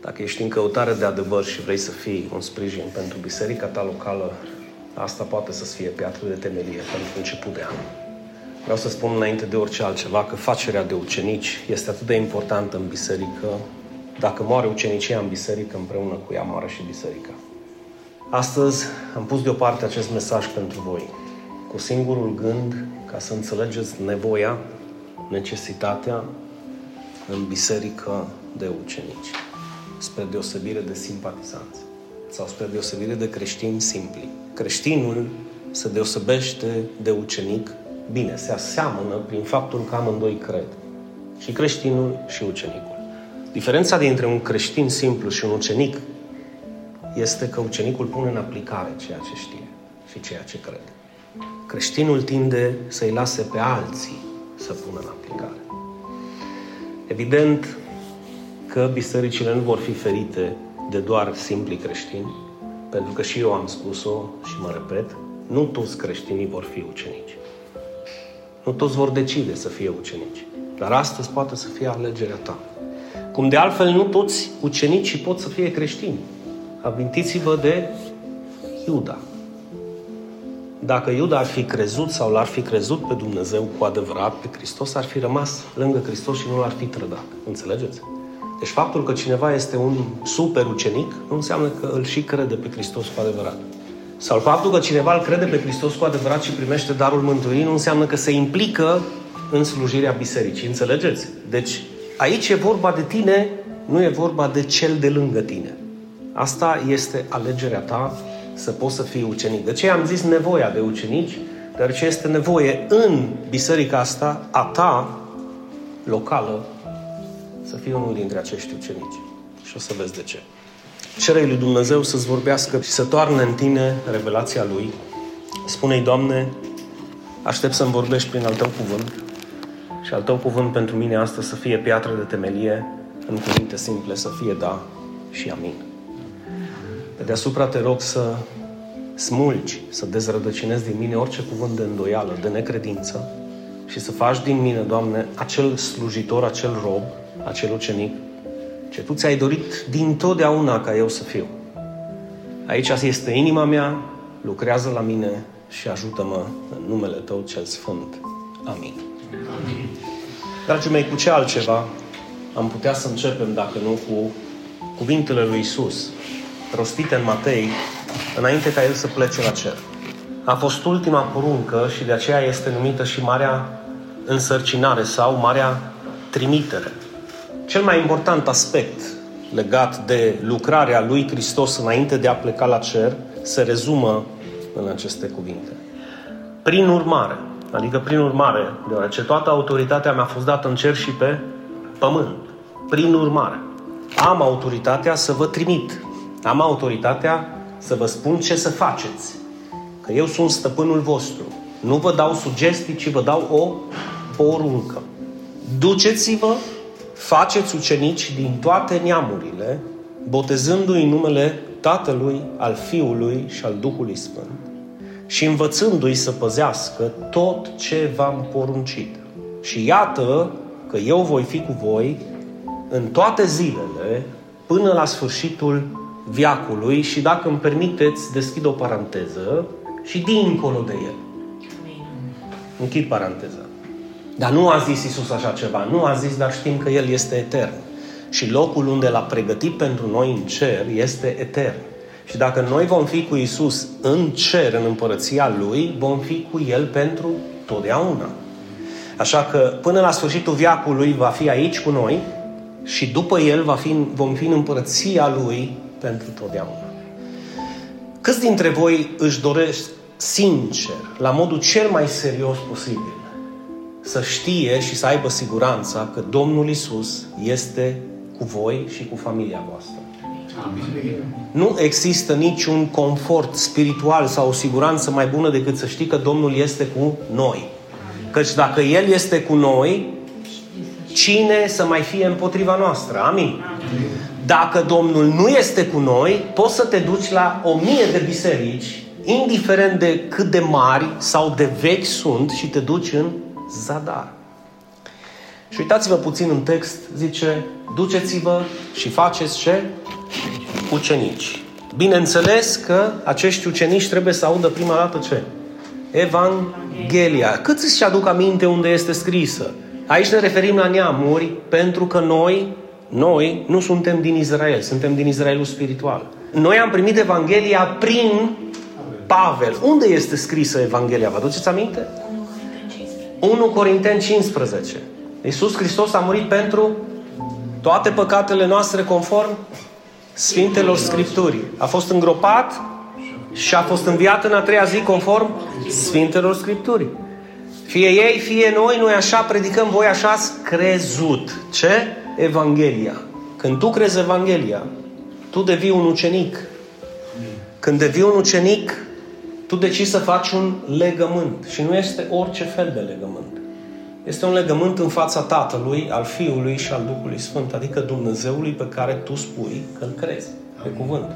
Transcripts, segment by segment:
Dacă ești în căutare de adevăr și vrei să fii un sprijin pentru biserica ta locală, asta poate să fie piatră de temelie pentru început de an. Vreau să spun înainte de orice altceva că facerea de ucenici este atât de importantă în biserică. Dacă moare ucenicia în biserică, împreună cu ea moare și biserica. Astăzi am pus deoparte acest mesaj pentru voi, cu singurul gând ca să înțelegeți nevoia, necesitatea în biserică de ucenici, spre deosebire de simpatizanți sau spre deosebire de creștini simpli. Creștinul se deosebește de ucenic bine, se aseamănă prin faptul că amândoi cred. Și creștinul și ucenicul. Diferența dintre un creștin simplu și un ucenic este că ucenicul pune în aplicare ceea ce știe și ceea ce crede. Creștinul tinde să-i lase pe alții să pună în aplicare. Evident că bisericile nu vor fi ferite de doar simpli creștini, pentru că și eu am spus-o și mă repet, nu toți creștinii vor fi ucenici. Nu toți vor decide să fie ucenici. Dar astăzi poate să fie alegerea ta. Cum de altfel nu toți ucenicii pot să fie creștini. Amintiți-vă de Iuda. Dacă Iuda ar fi crezut sau l-ar fi crezut pe Dumnezeu cu adevărat, pe Hristos, ar fi rămas lângă Hristos și nu l-ar fi trădat. Înțelegeți? Deci faptul că cineva este un super ucenic nu înseamnă că îl și crede pe Hristos cu adevărat. Sau faptul că cineva îl crede pe Hristos cu adevărat și primește darul mântuirii nu înseamnă că se implică în slujirea bisericii. Înțelegeți? Deci aici e vorba de tine, nu e vorba de cel de lângă tine. Asta este alegerea ta să poți să fii ucenic. De ce am zis nevoia de ucenici? Deoarece este nevoie în biserica asta, a ta, locală, să fii unul dintre acești ucenici. Și o să vezi de ce. Cere lui Dumnezeu să-ți vorbească și să toarne în tine revelația Lui. Spune-i, Doamne, aștept să-mi vorbești prin al Tău cuvânt și al Tău cuvânt pentru mine asta să fie piatră de temelie, în cuvinte simple să fie da și amin. Pe deasupra te rog să smulgi, să dezrădăcinezi din mine orice cuvânt de îndoială, de necredință și să faci din mine, Doamne, acel slujitor, acel rob, acel ucenic ce Tu ți-ai dorit din totdeauna ca eu să fiu. Aici este inima mea, lucrează la mine și ajută-mă în numele Tău cel Sfânt. Amin. Amin. Dragii mei, cu ce altceva am putea să începem dacă nu cu cuvintele lui Isus, rostite în Matei, înainte ca El să plece la cer. A fost ultima poruncă și de aceea este numită și Marea Însărcinare sau Marea Trimitere. Cel mai important aspect legat de lucrarea lui Hristos înainte de a pleca la cer se rezumă în aceste cuvinte. Prin urmare, adică prin urmare, deoarece toată autoritatea mi-a fost dată în cer și pe pământ. Prin urmare, am autoritatea să vă trimit. Am autoritatea să vă spun ce să faceți. Că eu sunt stăpânul vostru. Nu vă dau sugestii, ci vă dau o poruncă. Duceți-vă faceți ucenici din toate neamurile, botezându-i în numele Tatălui, al Fiului și al Duhului Sfânt și învățându-i să păzească tot ce v-am poruncit. Și iată că eu voi fi cu voi în toate zilele până la sfârșitul viacului și dacă îmi permiteți, deschid o paranteză și dincolo de el. Închid paranteza. Dar nu a zis Isus așa ceva. Nu a zis, dar știm că El este etern. Și locul unde l-a pregătit pentru noi în cer este etern. Și dacă noi vom fi cu Isus în cer, în împărăția Lui, vom fi cu El pentru totdeauna. Așa că până la sfârșitul viacului va fi aici cu noi și după El va fi, vom fi în împărăția Lui pentru totdeauna. Câți dintre voi își doresc sincer, la modul cel mai serios posibil, să știe și să aibă siguranța că Domnul Isus este cu voi și cu familia voastră. Amin. Nu există niciun confort spiritual sau o siguranță mai bună decât să știi că Domnul este cu noi. Căci dacă El este cu noi, cine să mai fie împotriva noastră? Amin. Dacă Domnul nu este cu noi, poți să te duci la o mie de biserici, indiferent de cât de mari sau de vechi sunt, și te duci în zadar. Și uitați-vă puțin în text, zice, duceți-vă și faceți ce? Ucenici. Bineînțeles că acești ucenici trebuie să audă prima dată ce? Evanghelia. Cât îți aduc aminte unde este scrisă? Aici ne referim la neamuri pentru că noi, noi nu suntem din Israel, suntem din Israelul spiritual. Noi am primit Evanghelia prin Pavel. Unde este scrisă Evanghelia? Vă aduceți aminte? 1 Corinteni 15. Iisus Hristos a murit pentru toate păcatele noastre conform Sfintelor Scripturii. A fost îngropat și a fost înviat în a treia zi conform Sfintelor Scripturii. Fie ei, fie noi, noi așa predicăm, voi așa ați crezut. Ce? Evanghelia. Când tu crezi Evanghelia, tu devii un ucenic. Când devii un ucenic, tu decizi să faci un legământ. Și nu este orice fel de legământ. Este un legământ în fața Tatălui, al Fiului și al Duhului Sfânt, adică Dumnezeului pe care tu spui că îl crezi, pe cuvânt.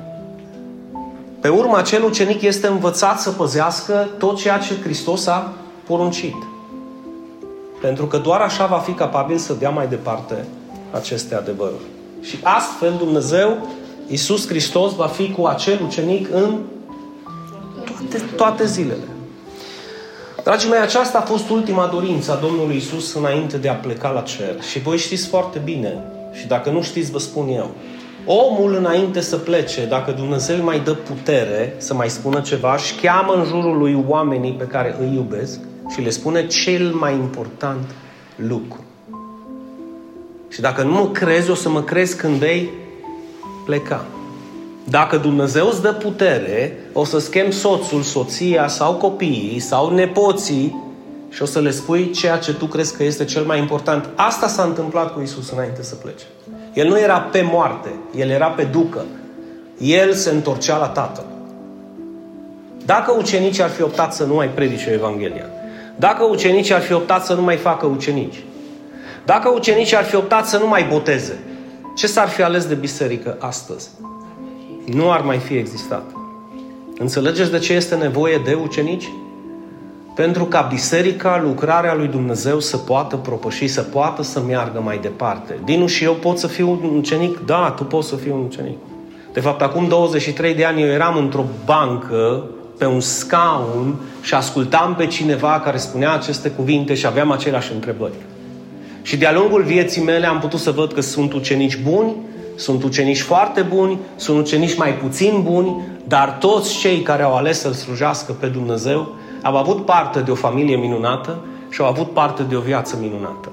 Pe urmă, acel ucenic este învățat să păzească tot ceea ce Hristos a poruncit. Pentru că doar așa va fi capabil să dea mai departe aceste adevăruri. Și astfel Dumnezeu, Iisus Hristos, va fi cu acel ucenic în toate, toate zilele. Dragii mei, aceasta a fost ultima dorință a Domnului Isus înainte de a pleca la cer. Și voi știți foarte bine, și dacă nu știți, vă spun eu, omul înainte să plece, dacă Dumnezeu îi mai dă putere să mai spună ceva, și cheamă în jurul lui oamenii pe care îi iubesc și le spune cel mai important lucru. Și dacă nu mă crezi, o să mă crezi când vei pleca. Dacă Dumnezeu îți dă putere, o să schem soțul, soția sau copiii sau nepoții și o să le spui ceea ce tu crezi că este cel mai important. Asta s-a întâmplat cu Isus înainte să plece. El nu era pe moarte, el era pe ducă. El se întorcea la Tatăl. Dacă ucenicii ar fi optat să nu mai predice Evanghelia, dacă ucenicii ar fi optat să nu mai facă ucenici, dacă ucenicii ar fi optat să nu mai boteze, ce s-ar fi ales de biserică astăzi? Nu ar mai fi existat. Înțelegeți de ce este nevoie de ucenici? Pentru ca biserica, lucrarea lui Dumnezeu să poată propăși, să poată să meargă mai departe. Dinu și eu pot să fiu un ucenic? Da, tu poți să fii un ucenic. De fapt, acum 23 de ani eu eram într-o bancă, pe un scaun și ascultam pe cineva care spunea aceste cuvinte și aveam aceleași întrebări. Și de-a lungul vieții mele am putut să văd că sunt ucenici buni sunt ucenici foarte buni, sunt ucenici mai puțin buni, dar toți cei care au ales să-L slujească pe Dumnezeu au avut parte de o familie minunată și au avut parte de o viață minunată.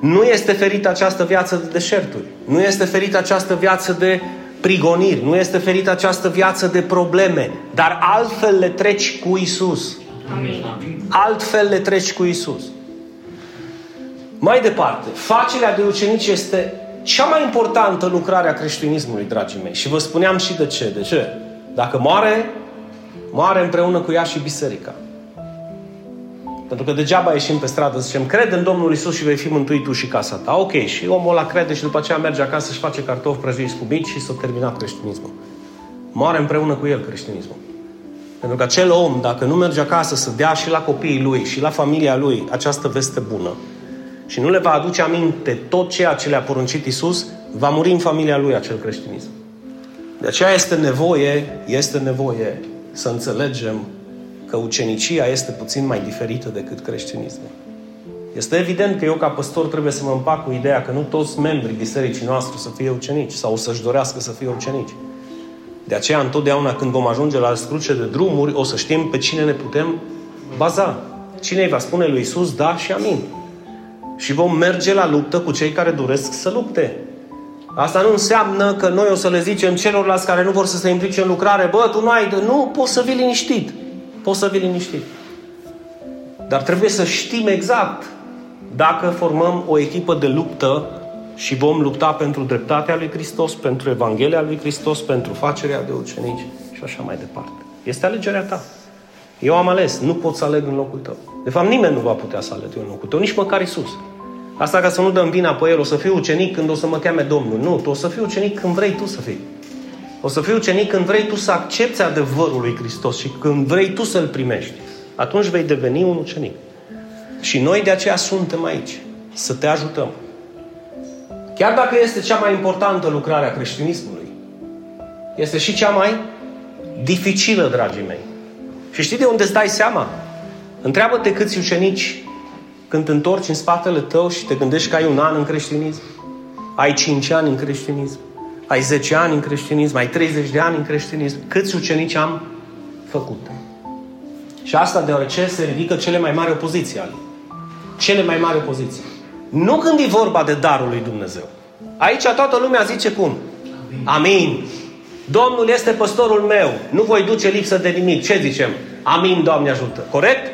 Nu este ferită această viață de deșerturi. Nu este ferită această viață de prigoniri. Nu este ferită această viață de probleme. Dar altfel le treci cu Isus. Altfel le treci cu Isus. Mai departe, facerea de ucenici este cea mai importantă lucrare a creștinismului, dragii mei. Și vă spuneam și de ce. De ce? Dacă moare, moare împreună cu ea și biserica. Pentru că degeaba ieșim pe stradă, zicem, cred în Domnul Isus și vei fi mântuit tu și casa ta. Ok, și omul ăla crede și după aceea merge acasă și face cartofi prăjiți cu mici și s-a terminat creștinismul. Moare împreună cu el creștinismul. Pentru că acel om, dacă nu merge acasă să dea și la copiii lui și la familia lui această veste bună, și nu le va aduce aminte tot ceea ce le-a poruncit Isus, va muri în familia lui acel creștinism. De aceea este nevoie, este nevoie să înțelegem că ucenicia este puțin mai diferită decât creștinismul. Este evident că eu ca păstor trebuie să mă împac cu ideea că nu toți membrii bisericii noastre să fie ucenici sau să-și dorească să fie ucenici. De aceea, întotdeauna când vom ajunge la scruce de drumuri, o să știm pe cine ne putem baza. Cine îi va spune lui Isus da și amin și vom merge la luptă cu cei care doresc să lupte. Asta nu înseamnă că noi o să le zicem celorlalți care nu vor să se implice în lucrare, bă, tu nu ai de... Nu, poți să vii liniștit. Poți să vii liniștit. Dar trebuie să știm exact dacă formăm o echipă de luptă și vom lupta pentru dreptatea lui Hristos, pentru Evanghelia lui Hristos, pentru facerea de ucenici și așa mai departe. Este alegerea ta. Eu am ales, nu pot să aleg în locul tău. De fapt, nimeni nu va putea să alege în locul tău, nici măcar Isus. Asta ca să nu dăm vina pe el, o să fiu ucenic când o să mă cheme Domnul. Nu, tu o să fii ucenic când vrei tu să fii. O să fii ucenic când vrei tu să accepti adevărul lui Hristos și când vrei tu să-l primești. Atunci vei deveni un ucenic. Și noi de aceea suntem aici. să te ajutăm. Chiar dacă este cea mai importantă lucrare a creștinismului, este și cea mai dificilă, dragii mei. Și știi de unde îți dai seama? Întreabă-te câți ucenici când te întorci în spatele tău și te gândești că ai un an în creștinism, ai 5 ani în creștinism, ai 10 ani în creștinism, ai 30 de ani în creștinism, câți ucenici am făcut? Și asta deoarece se ridică cele mai mari opoziții ale. Cele mai mari opoziții. Nu când e vorba de darul lui Dumnezeu. Aici toată lumea zice cum? Amin. Amin. Domnul este păstorul meu. Nu voi duce lipsă de nimic. Ce zicem? Amin, Doamne ajută. Corect?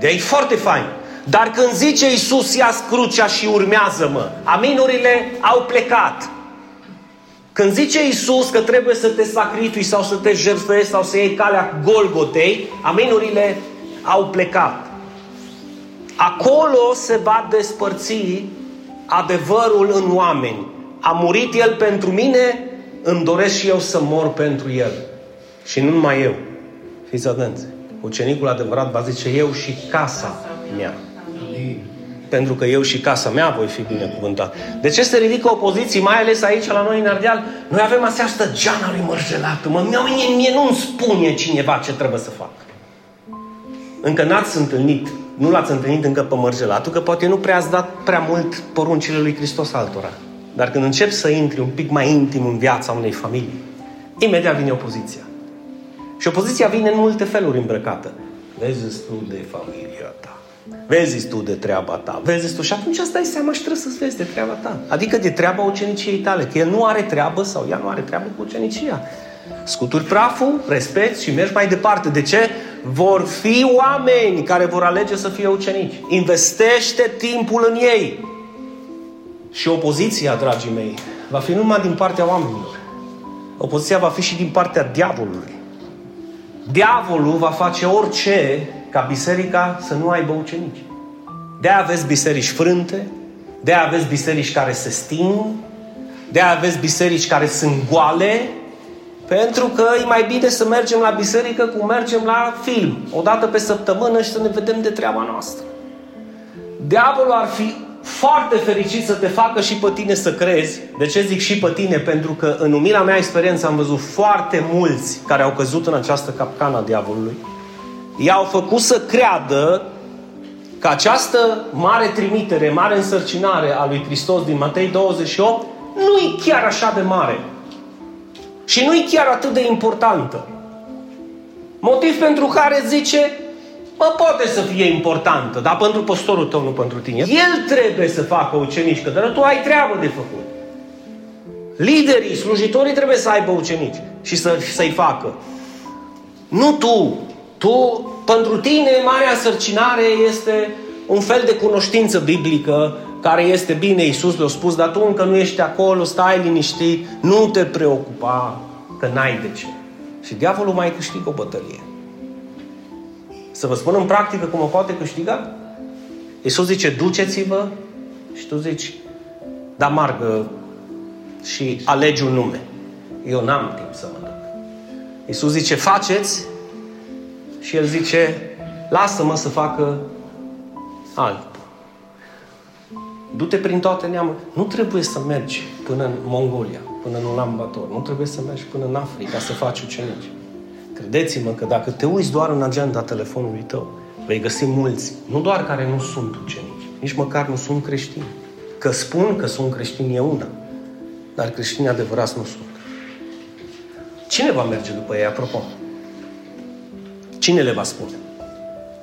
De e foarte fain. Dar când zice Iisus, ia crucea și urmează-mă, aminurile au plecat. Când zice Iisus că trebuie să te sacrifici sau să te jertfești sau să iei calea Golgotei, aminurile au plecat. Acolo se va despărți adevărul în oameni. A murit El pentru mine, îmi doresc și eu să mor pentru El. Și nu numai eu. Fiți atenți. Ucenicul adevărat va zice eu și casa mea. Pentru că eu și casa mea voi fi binecuvântat. De ce se ridică opoziții, mai ales aici la noi în Ardeal? Noi avem această geana lui mărgelată. Mă, mie, mie nu-mi spune cineva ce trebuie să fac. Încă n-ați întâlnit, nu l-ați întâlnit încă pe mărgelatul, că poate nu prea ați dat prea mult poruncile lui Hristos altora. Dar când încep să intri un pic mai intim în viața unei familii, imediat vine opoziția. Și opoziția vine în multe feluri îmbrăcată. Vezi tu de familia ta. Vezi tu de treaba ta. Vezi tu. Și atunci asta e seama și trebuie să vezi de treaba ta. Adică de treaba uceniciei tale. Că el nu are treabă sau ea nu are treabă cu ucenicia. Scuturi praful, respect și mergi mai departe. De ce? Vor fi oameni care vor alege să fie ucenici. Investește timpul în ei. Și opoziția, dragii mei, va fi numai din partea oamenilor. Opoziția va fi și din partea diavolului. Diavolul va face orice ca biserica să nu aibă ucenici. de aveți biserici frânte, de aveți biserici care se sting, de aveți biserici care sunt goale, pentru că e mai bine să mergem la biserică cum mergem la film, o dată pe săptămână și să ne vedem de treaba noastră. Diavolul ar fi foarte fericit să te facă și pe tine să crezi. De ce zic și pe tine? Pentru că în umila mea experiență am văzut foarte mulți care au căzut în această capcană a diavolului. I-au făcut să creadă că această mare trimitere, mare însărcinare a lui Hristos din Matei 28 nu e chiar așa de mare. Și nu e chiar atât de importantă. Motiv pentru care zice, Bă, poate să fie importantă, dar pentru păstorul tău, nu pentru tine. El trebuie să facă ucenici, că dar tu ai treabă de făcut. Liderii, slujitorii trebuie să aibă ucenici și să, să-i facă. Nu tu. Tu, pentru tine, marea însărcinare este un fel de cunoștință biblică care este bine, Iisus le-a spus, dar tu încă nu ești acolo, stai liniștit, nu te preocupa că n-ai de ce. Și diavolul mai câștigă o bătălie. Să vă spun în practică cum o poate câștiga? Iisus zice, duceți-vă și tu zici, da margă și alegi un nume. Eu n-am timp să mă duc. Iisus zice, faceți și El zice, lasă-mă să facă altul. Du-te prin toate neamurile. Nu trebuie să mergi până în Mongolia, până în Ulaanbaatar. Nu trebuie să mergi până în Africa să faci ucenici. Credeți-mă că dacă te uiți doar în agenda telefonului tău, vei găsi mulți, nu doar care nu sunt ucenici, nici măcar nu sunt creștini. Că spun că sunt creștini e una, dar creștini adevărați nu sunt. Cine va merge după ei, apropo? Cine le va spune?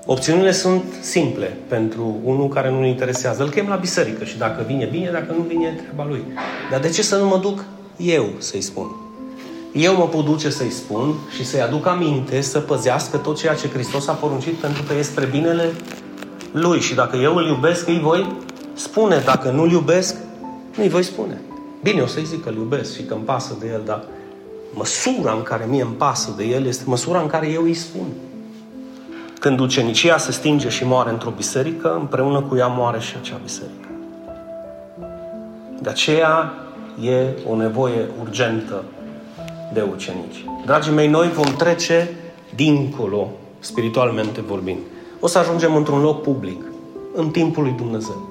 Opțiunile sunt simple pentru unul care nu-l interesează. Îl chem la biserică și dacă vine, bine, dacă nu vine, treaba lui. Dar de ce să nu mă duc eu să-i spun? eu mă pot duce să-i spun și să-i aduc aminte să păzească tot ceea ce Hristos a poruncit pentru că este spre binele Lui. Și dacă eu îl iubesc, îi voi spune. Dacă nu-l iubesc, nu-i voi spune. Bine, o să-i zic că îl iubesc și că îmi pasă de el, dar măsura în care mie îmi pasă de el este măsura în care eu îi spun. Când ucenicia se stinge și moare într-o biserică, împreună cu ea moare și acea biserică. De aceea e o nevoie urgentă de ucenici. Dragii mei, noi vom trece dincolo, spiritualmente vorbind. O să ajungem într-un loc public, în timpul lui Dumnezeu.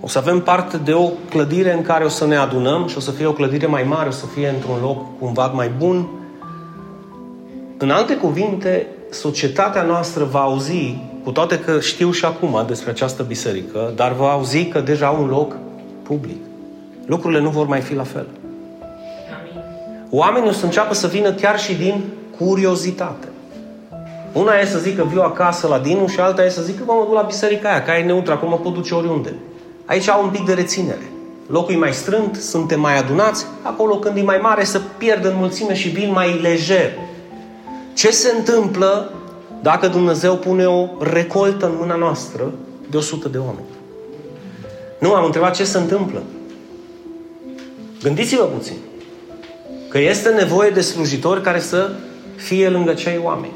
O să avem parte de o clădire în care o să ne adunăm și o să fie o clădire mai mare, o să fie într-un loc cumva mai bun. În alte cuvinte, societatea noastră va auzi, cu toate că știu și acum despre această biserică, dar va auzi că deja au un loc public. Lucrurile nu vor mai fi la fel. Oamenii o să înceapă să vină chiar și din curiozitate. Una e să zică viu acasă la Dinu și alta e să zică mă duc la biserica aia, care e neutră, acum mă pot duce oriunde. Aici au un pic de reținere. Locul e mai strânt, suntem mai adunați, acolo când e mai mare să pierd în mulțime și vin mai lejer. Ce se întâmplă dacă Dumnezeu pune o recoltă în mâna noastră de 100 de oameni? Nu, am întrebat ce se întâmplă. Gândiți-vă puțin. Că este nevoie de slujitori care să fie lângă cei oameni.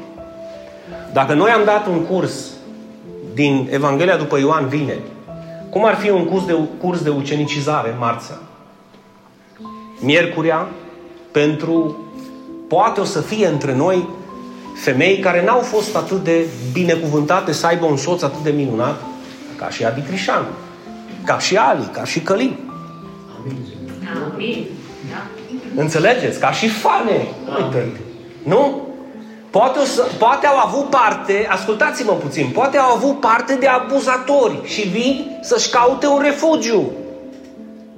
Dacă noi am dat un curs din Evanghelia după Ioan vineri, cum ar fi un curs de, curs de ucenicizare marțea? Miercurea, pentru poate o să fie între noi femei care n-au fost atât de binecuvântate să aibă un soț atât de minunat ca și Adi Crișan, ca și Ali, ca și Călin. Amin. Da. Înțelegeți? Ca și Fane. Uite. Nu? Poate, o să, poate au avut parte, ascultați-mă puțin, poate au avut parte de abuzatori și vin să-și caute un refugiu.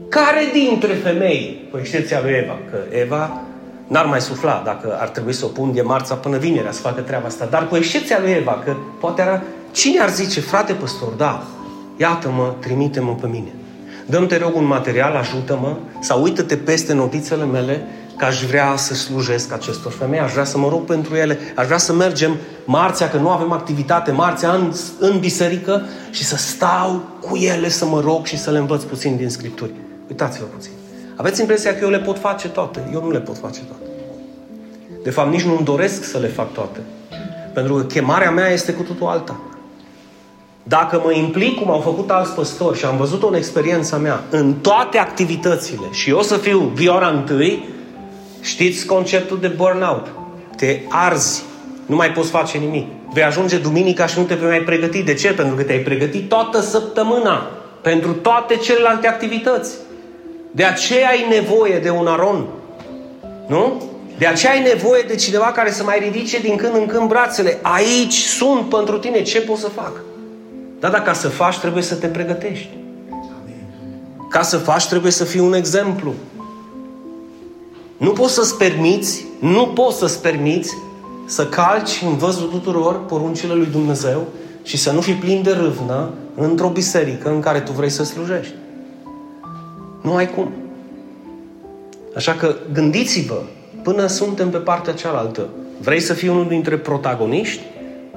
Care dintre femei, păi știți lui Eva, că Eva n-ar mai sufla dacă ar trebui să o pun de marța până vinerea să facă treaba asta. Dar cu excepția lui Eva, că poate era... Cine ar zice, frate păstor, da, iată-mă, trimite-mă pe mine. Dăm te rog un material, ajută-mă, sau uită-te peste notițele mele că aș vrea să slujesc acestor femei, aș vrea să mă rog pentru ele, aș vrea să mergem marțea, că nu avem activitate marțea în, în biserică și să stau cu ele să mă rog și să le învăț puțin din Scripturi. Uitați-vă puțin. Aveți impresia că eu le pot face toate. Eu nu le pot face toate. De fapt, nici nu-mi doresc să le fac toate. Pentru că chemarea mea este cu totul alta. Dacă mă implic cum au făcut alți păstori și am văzut-o în experiența mea, în toate activitățile și eu să fiu viora întâi, Știți conceptul de burnout? Te arzi. Nu mai poți face nimic. Vei ajunge duminica și nu te vei mai pregăti. De ce? Pentru că te-ai pregătit toată săptămâna pentru toate celelalte activități. De aceea ai nevoie de un aron. Nu? De aceea ai nevoie de cineva care să mai ridice din când în când brațele. Aici sunt pentru tine. Ce pot să fac? Dar dacă să faci, trebuie să te pregătești. Ca să faci, trebuie să fii un exemplu. Nu poți să-ți permiți, nu poți să-ți permiți să calci în văzul tuturor poruncile lui Dumnezeu și să nu fii plin de râvnă într-o biserică în care tu vrei să slujești. Nu ai cum. Așa că gândiți-vă până suntem pe partea cealaltă. Vrei să fii unul dintre protagoniști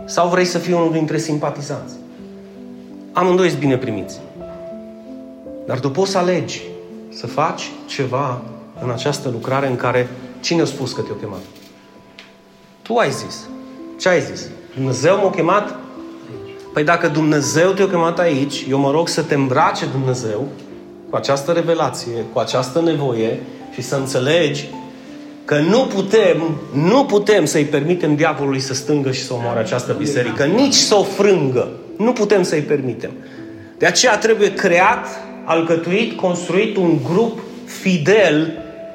sau vrei să fii unul dintre simpatizanți? Amândoi sunt bine primiți. Dar tu poți să alegi să faci ceva în această lucrare în care cine a spus că te-a chemat? Tu ai zis. Ce ai zis? Dumnezeu m-a chemat? Păi dacă Dumnezeu te-a chemat aici, eu mă rog să te îmbrace Dumnezeu cu această revelație, cu această nevoie și să înțelegi că nu putem, nu putem să-i permitem diavolului să stângă și să omoare această biserică, nici să o frângă. Nu putem să-i permitem. De aceea trebuie creat, alcătuit, construit un grup fidel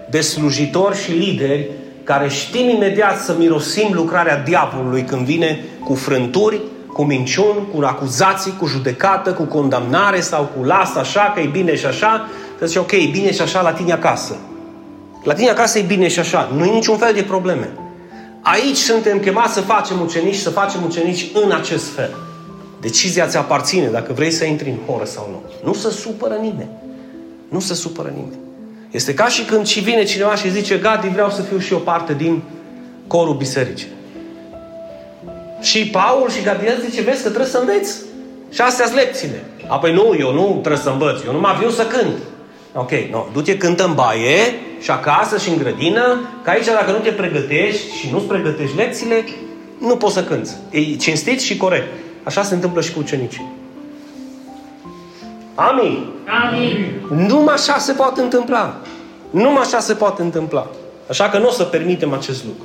de slujitori și lideri care știm imediat să mirosim lucrarea diavolului când vine cu frânturi, cu minciuni, cu acuzații, cu judecată, cu condamnare sau cu las așa, că e bine și așa, să zice, ok, e bine și așa la tine acasă. La tine acasă e bine și așa. Nu e niciun fel de probleme. Aici suntem chemați să facem ucenici, să facem ucenici în acest fel. Decizia ți aparține dacă vrei să intri în horă sau nu. Nu se supără nimeni. Nu se supără nimeni. Este ca și când și vine cineva și zice, Gadi, vreau să fiu și eu parte din corul bisericii. Și Paul și Gadiel zice, vezi că trebuie să înveți. Și astea sunt lecțiile. Apoi nu, eu nu trebuie să învăț, eu nu mă viu să cânt. Ok, no, du-te cântă în baie și acasă și în grădină, că aici dacă nu te pregătești și nu-ți pregătești lecțiile, nu poți să cânți. E cinstit și corect. Așa se întâmplă și cu ucenicii. Amin. Amin. Numai așa se poate întâmpla. Numai așa se poate întâmpla. Așa că nu o să permitem acest lucru.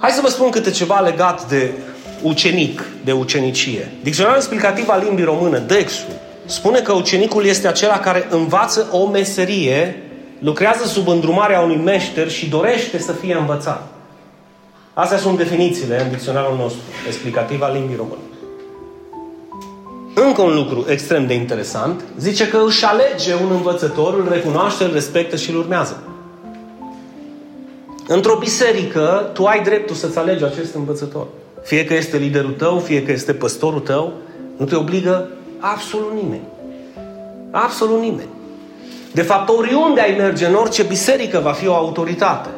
Hai să vă spun câte ceva legat de ucenic, de ucenicie. Dicționarul explicativ al limbii română, Dexul, spune că ucenicul este acela care învață o meserie, lucrează sub îndrumarea unui meșter și dorește să fie învățat. Astea sunt definițiile în dicționarul nostru explicativ al limbii române. Încă un lucru extrem de interesant, zice că își alege un învățător, îl recunoaște, îl respectă și îl urmează. Într-o biserică, tu ai dreptul să-ți alegi acest învățător. Fie că este liderul tău, fie că este păstorul tău, nu te obligă absolut nimeni. Absolut nimeni. De fapt, oriunde ai merge, în orice biserică, va fi o autoritate.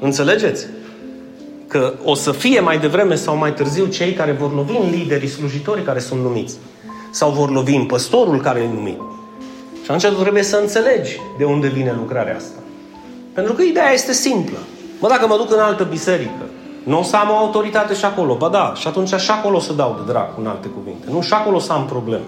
Înțelegeți? Că o să fie mai devreme sau mai târziu cei care vor lovi în liderii, slujitorii care sunt numiți. Sau vor lovi în păstorul care e numit. Și atunci tu trebuie să înțelegi de unde vine lucrarea asta. Pentru că ideea este simplă. Mă, dacă mă duc în altă biserică, nu o să am o autoritate și acolo. Ba da, și atunci și acolo o să dau de drac, în alte cuvinte. Nu și acolo o să am probleme.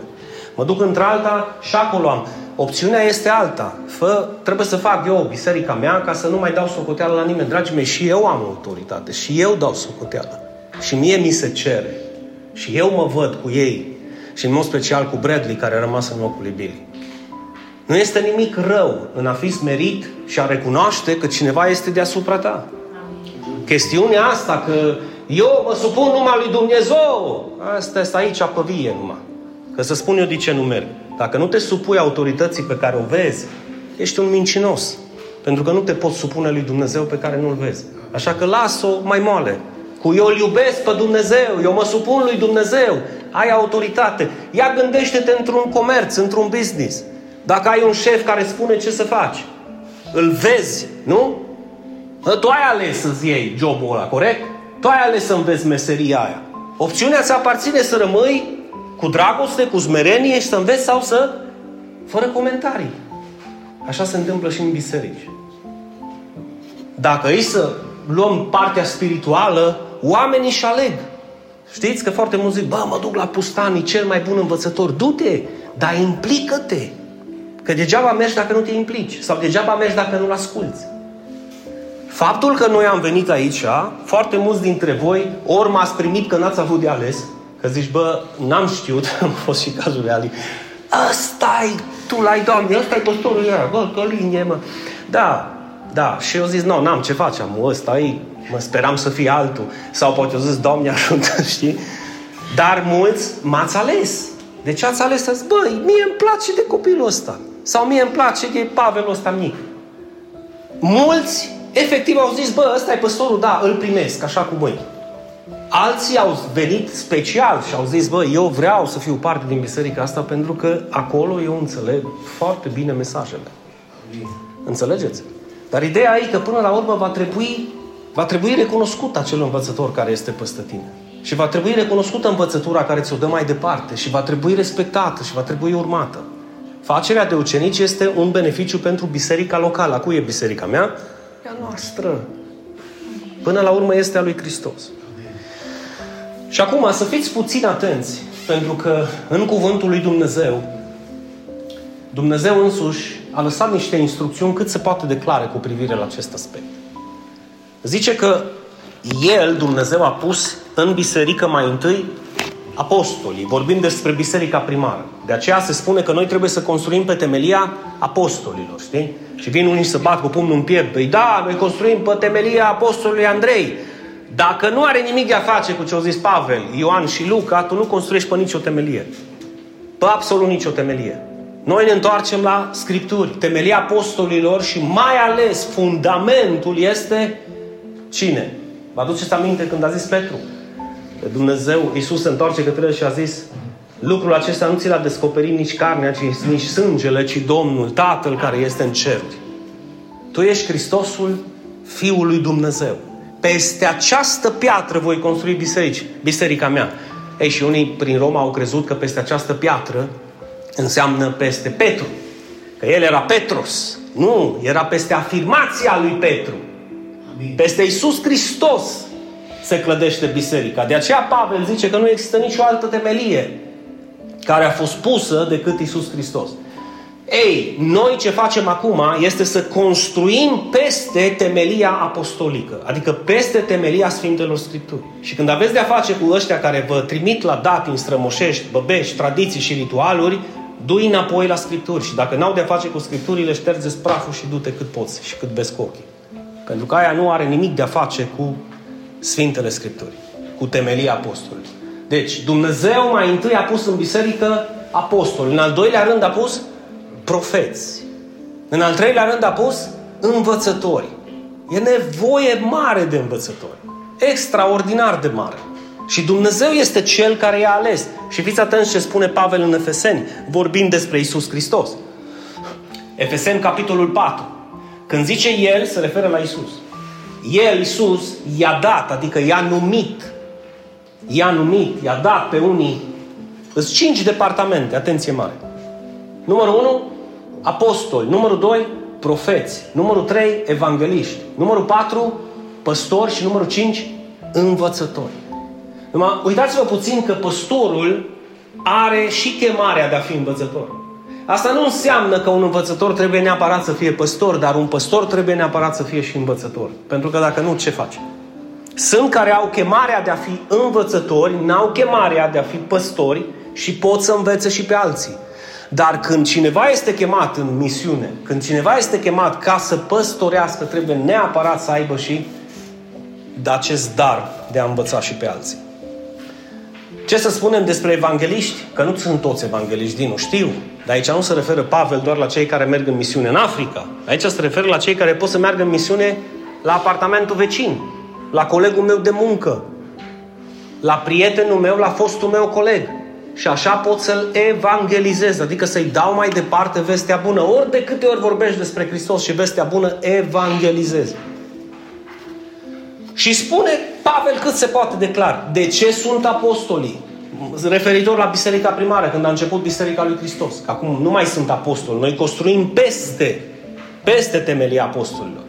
Mă duc într-alta și acolo am. Opțiunea este alta. Fă, trebuie să fac eu biserica mea ca să nu mai dau socoteală la nimeni. Dragii mei, și eu am autoritate. Și eu dau socoteală. Și mie mi se cere. Și eu mă văd cu ei. Și în mod special cu Bradley, care a rămas în locul lui Billy. Nu este nimic rău în a fi smerit și a recunoaște că cineva este deasupra ta. Chestiunea asta că eu mă supun numai lui Dumnezeu, asta este aici pe vie numai. Că să spun eu de ce nu merg. Dacă nu te supui autorității pe care o vezi, ești un mincinos. Pentru că nu te poți supune lui Dumnezeu pe care nu-l vezi. Așa că las-o mai moale. Cu eu îl iubesc pe Dumnezeu, eu mă supun lui Dumnezeu, ai autoritate. Ia gândește-te într-un comerț, într-un business. Dacă ai un șef care spune ce să faci, îl vezi, nu? Tu ai ales să-ți iei jobul ăla, corect? Tu ai ales să înveți meseria aia. Opțiunea ți aparține să rămâi cu dragoste, cu smerenie și să înveți sau să... fără comentarii. Așa se întâmplă și în biserici. Dacă e să luăm partea spirituală, oamenii își aleg. Știți că foarte mulți zic, bă, mă duc la Pustanii, cel mai bun învățător. Du-te, dar implică-te. Că degeaba mergi dacă nu te implici. Sau degeaba mergi dacă nu-l asculți. Faptul că noi am venit aici, foarte mulți dintre voi, ori m-ați primit că n-ați avut de ales, că zici, bă, n-am știut, am fost și cazul de Ali. ăsta tu l-ai, Doamne, ăsta e păstorul ăla, bă, că linie, mă. Da, da, și eu zis, nu, n-am, ce facem, ăsta e, mă speram să fie altul. Sau poate eu zis, Doamne, ajută, știi? Dar mulți m-ați ales. De ce ați ales să zic, băi, mie îmi place de copilul ăsta. Sau mie îmi place de Pavelul ăsta mic. Mulți efectiv au zis, bă, ăsta e păstorul, da, îl primesc, așa cu mâini. Alții au venit special și au zis, bă, eu vreau să fiu parte din biserica asta pentru că acolo eu înțeleg foarte bine mesajele. Înțelegeți? Dar ideea e că până la urmă va trebui, va trebui recunoscut acel învățător care este peste tine. Și va trebui recunoscută învățătura care ți-o dă mai departe și va trebui respectată și va trebui urmată. Facerea de ucenici este un beneficiu pentru biserica locală. A cui e biserica mea? E a noastră. Până la urmă este a lui Hristos. Și acum să fiți puțin atenți, pentru că în cuvântul lui Dumnezeu, Dumnezeu însuși a lăsat niște instrucțiuni cât se poate declare cu privire la acest aspect. Zice că El, Dumnezeu, a pus în biserică mai întâi apostolii. Vorbim despre biserica primară. De aceea se spune că noi trebuie să construim pe temelia apostolilor, știi? Și vin unii să bat cu pumnul în piept. Păi da, noi construim pe temelia apostolului Andrei. Dacă nu are nimic de a face cu ce au zis Pavel, Ioan și Luca, tu nu construiești pe nicio temelie. Pe absolut nicio temelie. Noi ne întoarcem la Scripturi. Temelia apostolilor și mai ales fundamentul este cine? Vă aduceți aminte când a zis Petru? Dumnezeu, Iisus se întoarce către el și a zis lucrul acesta nu ți l-a descoperit nici carnea, ci, nici sângele, ci Domnul, Tatăl care este în ceruri. Tu ești Hristosul, Fiul lui Dumnezeu. Peste această piatră voi construi biserici, biserica mea. Ei, și unii prin Roma au crezut că peste această piatră înseamnă peste Petru. Că el era Petros. Nu, era peste afirmația lui Petru. Amin. Peste Iisus Hristos se clădește biserica. De aceea Pavel zice că nu există nicio altă temelie care a fost pusă decât Isus Hristos. Ei, noi ce facem acum este să construim peste temelia apostolică, adică peste temelia Sfintelor Scripturi. Și când aveți de-a face cu ăștia care vă trimit la datini strămoșești, băbești, tradiții și ritualuri, du înapoi la Scripturi și dacă n-au de-a face cu Scripturile, ștergeți praful și du-te cât poți și cât vezi cu ochii. Pentru că aia nu are nimic de a face cu Sfintele Scripturi, cu temelia apostolului. Deci, Dumnezeu mai întâi a pus în biserică apostoli, în al doilea rând a pus profeți, în al treilea rând a pus învățători. E nevoie mare de învățători. Extraordinar de mare. Și Dumnezeu este Cel care i-a ales. Și fiți atenți ce spune Pavel în Efeseni, vorbind despre Isus Hristos. Efeseni, capitolul 4. Când zice El, se referă la Isus. El, Isus, i-a dat, adică i-a numit. I-a numit, i-a dat pe unii. Sunt cinci departamente, atenție mare. Numărul 1, apostoli. Numărul 2, profeți. Numărul 3, evangeliști. Numărul 4, păstori. Și numărul 5, învățători. Numai, uitați-vă puțin că păstorul are și chemarea de a fi învățător. Asta nu înseamnă că un învățător trebuie neapărat să fie păstor, dar un păstor trebuie neapărat să fie și învățător. Pentru că dacă nu, ce face? Sunt care au chemarea de a fi învățători, n-au chemarea de a fi păstori și pot să învețe și pe alții. Dar când cineva este chemat în misiune, când cineva este chemat ca să păstorească, trebuie neapărat să aibă și de acest dar de a învăța și pe alții. Ce să spunem despre evangeliști? Că nu sunt toți evangeliști, din știu. Dar aici nu se referă Pavel doar la cei care merg în misiune în Africa. Aici se referă la cei care pot să meargă în misiune la apartamentul vecin, la colegul meu de muncă, la prietenul meu, la fostul meu coleg. Și așa pot să-l evangelizez, adică să-i dau mai departe vestea bună. Ori de câte ori vorbești despre Hristos și vestea bună, evangelizez. Și spune Pavel cât se poate de clar. De ce sunt apostolii? Referitor la biserica primară, când a început biserica lui Hristos. Că acum nu mai sunt apostoli. Noi construim peste, peste temelia apostolilor.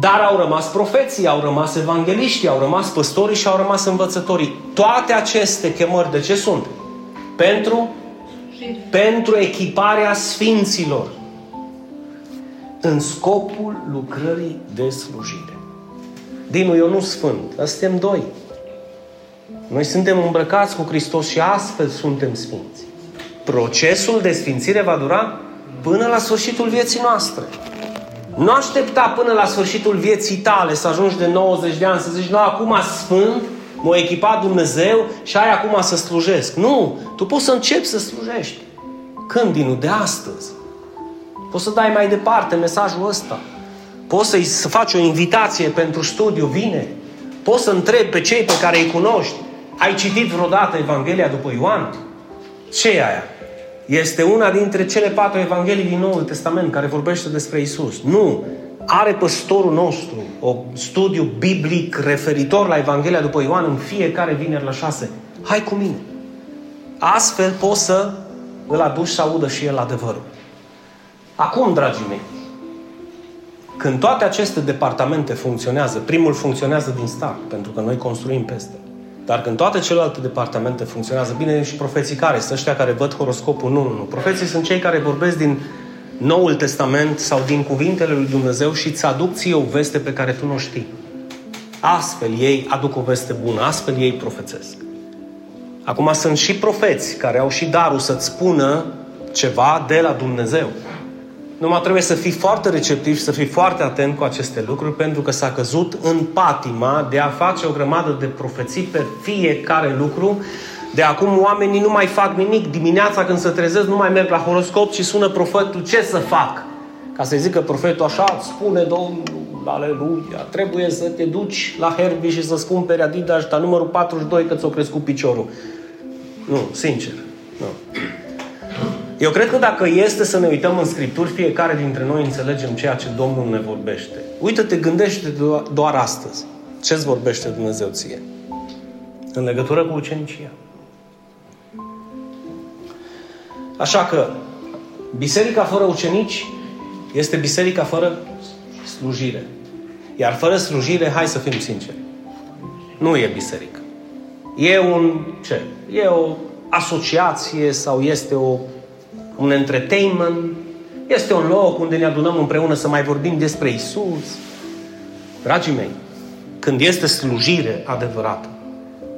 Dar au rămas profeții, au rămas evangeliștii, au rămas păstorii și au rămas învățătorii. Toate aceste chemări de ce sunt? Pentru? Pentru echiparea sfinților. În scopul lucrării de slujire. Dinu, eu nu sfânt, dar suntem doi. Noi suntem îmbrăcați cu Hristos și astfel suntem sfinți. Procesul de sfințire va dura până la sfârșitul vieții noastre. Nu aștepta până la sfârșitul vieții tale să ajungi de 90 de ani să zici, nu, acum sfânt, m-a echipat Dumnezeu și ai acum să slujesc. Nu! Tu poți să începi să slujești. Când, Dinu? De astăzi. Poți să dai mai departe mesajul ăsta. Poți să-i să faci o invitație pentru studiu, vine. Poți să întrebi pe cei pe care îi cunoști. Ai citit vreodată Evanghelia după Ioan? ce e aia? Este una dintre cele patru Evanghelii din Noul Testament care vorbește despre Isus. Nu! Are păstorul nostru o studiu biblic referitor la Evanghelia după Ioan în fiecare vineri la șase. Hai cu mine! Astfel poți să îl aduci să audă și el adevărul. Acum, dragii mei, când toate aceste departamente funcționează, primul funcționează din start, pentru că noi construim peste. Dar când toate celelalte departamente funcționează bine, și profeții care? Sunt ăștia care văd horoscopul? Nu, nu, nu. Profeții sunt cei care vorbesc din Noul Testament sau din cuvintele lui Dumnezeu și îți aduc ție o veste pe care tu nu o știi. Astfel ei aduc o veste bună, astfel ei profețesc. Acum sunt și profeți care au și darul să-ți spună ceva de la Dumnezeu. Numai trebuie să fii foarte receptiv și să fii foarte atent cu aceste lucruri, pentru că s-a căzut în patima de a face o grămadă de profeții pe fiecare lucru. De acum oamenii nu mai fac nimic. Dimineața când se trezesc nu mai merg la horoscop, ci sună profetul ce să fac. Ca să zică profetul așa, spune Domnul, aleluia, trebuie să te duci la Herbie și să-ți cumperi Adidas, dar numărul 42 că ți-o crescut piciorul. Nu, sincer. Nu. Eu cred că dacă este să ne uităm în Scripturi, fiecare dintre noi înțelegem ceea ce Domnul ne vorbește. Uită-te, gândește doar astăzi. Ce-ți vorbește Dumnezeu ție? În legătură cu ucenicia. Așa că, biserica fără ucenici este biserica fără slujire. Iar fără slujire, hai să fim sinceri, nu e biserică. E un ce? E o asociație sau este o un entertainment, este un loc unde ne adunăm împreună să mai vorbim despre Isus. Dragii mei, când este slujire adevărată,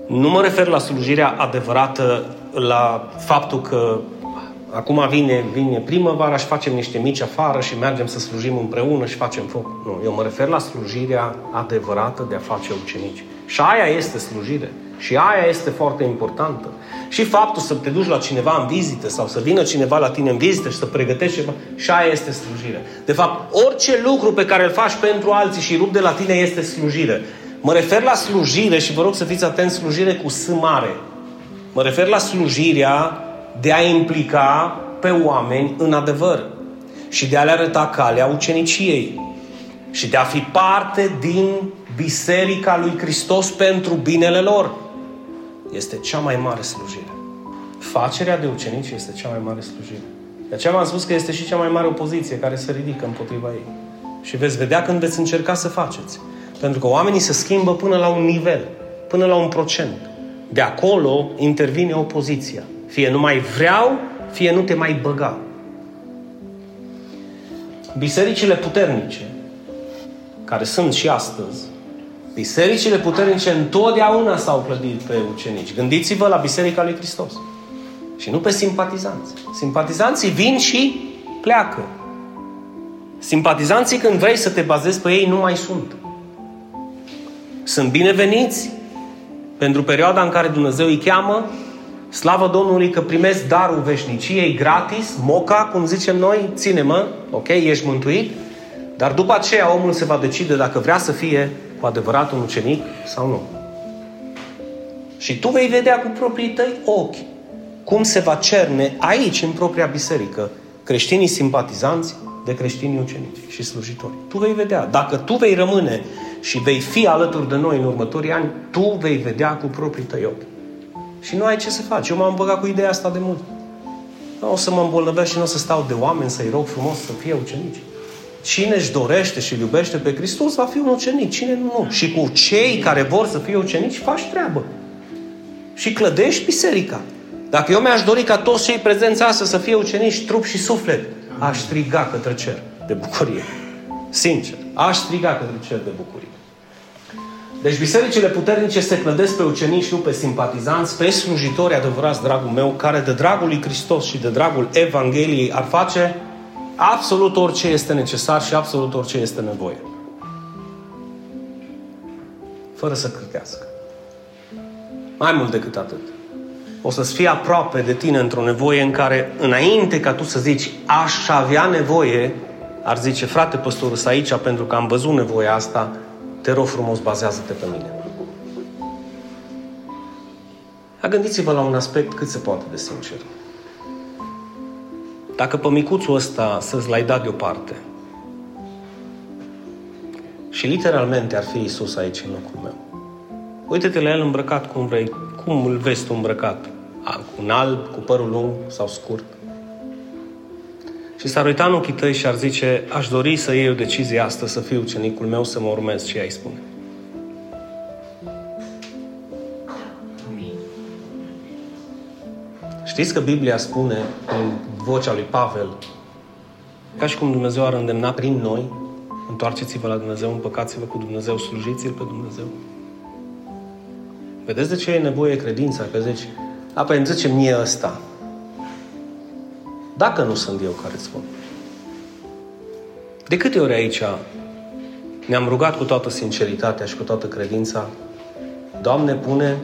nu mă refer la slujirea adevărată la faptul că acum vine, vine primăvara și facem niște mici afară și mergem să slujim împreună și facem foc. Nu, eu mă refer la slujirea adevărată de a face ucenici. Și aia este slujire. Și aia este foarte importantă. Și faptul să te duci la cineva în vizită sau să vină cineva la tine în vizită și să pregătești ceva, și aia este slujire. De fapt, orice lucru pe care îl faci pentru alții și rup de la tine este slujire. Mă refer la slujire și vă rog să fiți atenți, slujire cu S mare. Mă refer la slujirea de a implica pe oameni în adevăr și de a le arăta calea uceniciei și de a fi parte din Biserica lui Hristos pentru binele lor. Este cea mai mare slujire. Facerea de ucenici este cea mai mare slujire. De aceea v-am spus că este și cea mai mare opoziție care se ridică împotriva ei. Și veți vedea când veți încerca să faceți. Pentru că oamenii se schimbă până la un nivel, până la un procent. De acolo intervine opoziția. Fie nu mai vreau, fie nu te mai băga. Bisericile puternice, care sunt și astăzi, bisericile puternice întotdeauna s-au clădit pe ucenici. Gândiți-vă la Biserica lui Hristos. Și nu pe simpatizanți. Simpatizanții vin și pleacă. Simpatizanții când vrei să te bazezi pe ei nu mai sunt. Sunt bineveniți pentru perioada în care Dumnezeu îi cheamă Slavă Domnului că primesc darul veșniciei gratis, moca, cum zicem noi, ține-mă, ok, ești mântuit, dar după aceea omul se va decide dacă vrea să fie cu adevărat un ucenic sau nu. Și tu vei vedea cu proprii tăi ochi cum se va cerne aici, în propria biserică, creștinii simpatizanți de creștinii ucenici și slujitori. Tu vei vedea. Dacă tu vei rămâne și vei fi alături de noi în următorii ani, tu vei vedea cu proprii tăi ochi. Și nu ai ce să faci. Eu m-am băgat cu ideea asta de mult. Nu o să mă îmbolnăvesc și nu o să stau de oameni să-i rog frumos să fie ucenici. Cine își dorește și iubește pe Hristos va fi un ucenic. Cine nu, nu. Și cu cei care vor să fie ucenici faci treabă. Și clădești biserica. Dacă eu mi-aș dori ca toți cei prezenți astăzi să fie ucenici, trup și suflet, aș striga către cer de bucurie. Sincer, aș striga către cer de bucurie. Deci bisericile puternice se clădesc pe ucenici, nu pe simpatizanți, pe slujitori adevărați, dragul meu, care de dragul lui Hristos și de dragul Evangheliei ar face absolut orice este necesar și absolut orice este nevoie. Fără să cârtească. Mai mult decât atât. O să-ți fie aproape de tine într-o nevoie în care, înainte ca tu să zici, aș avea nevoie, ar zice, frate păstorul, aici pentru că am văzut nevoia asta, te rog frumos, bazează-te pe mine. A gândiți-vă la un aspect cât se poate de sincer. Dacă pe micuțul ăsta să-ți l-ai dat deoparte și literalmente ar fi Isus aici în locul meu. Uite-te la el îmbrăcat cum vrei, cum îl vezi tu îmbrăcat. Cu un alb, cu părul lung sau scurt. Și s-ar uita în ochii tăi și ar zice, aș dori să iei o decizie astăzi, să fiu ucenicul meu, să mă urmez ce ai spune. Știți că Biblia spune în vocea lui Pavel, ca și cum Dumnezeu ar îndemna prin noi, întoarceți-vă la Dumnezeu, împăcați-vă cu Dumnezeu, slujiți-L pe Dumnezeu. Vedeți de ce e nevoie credința? Că zici, a, păi îmi zice mie ăsta, dacă nu sunt eu care îți spun. De câte ori aici ne-am rugat cu toată sinceritatea și cu toată credința, Doamne, pune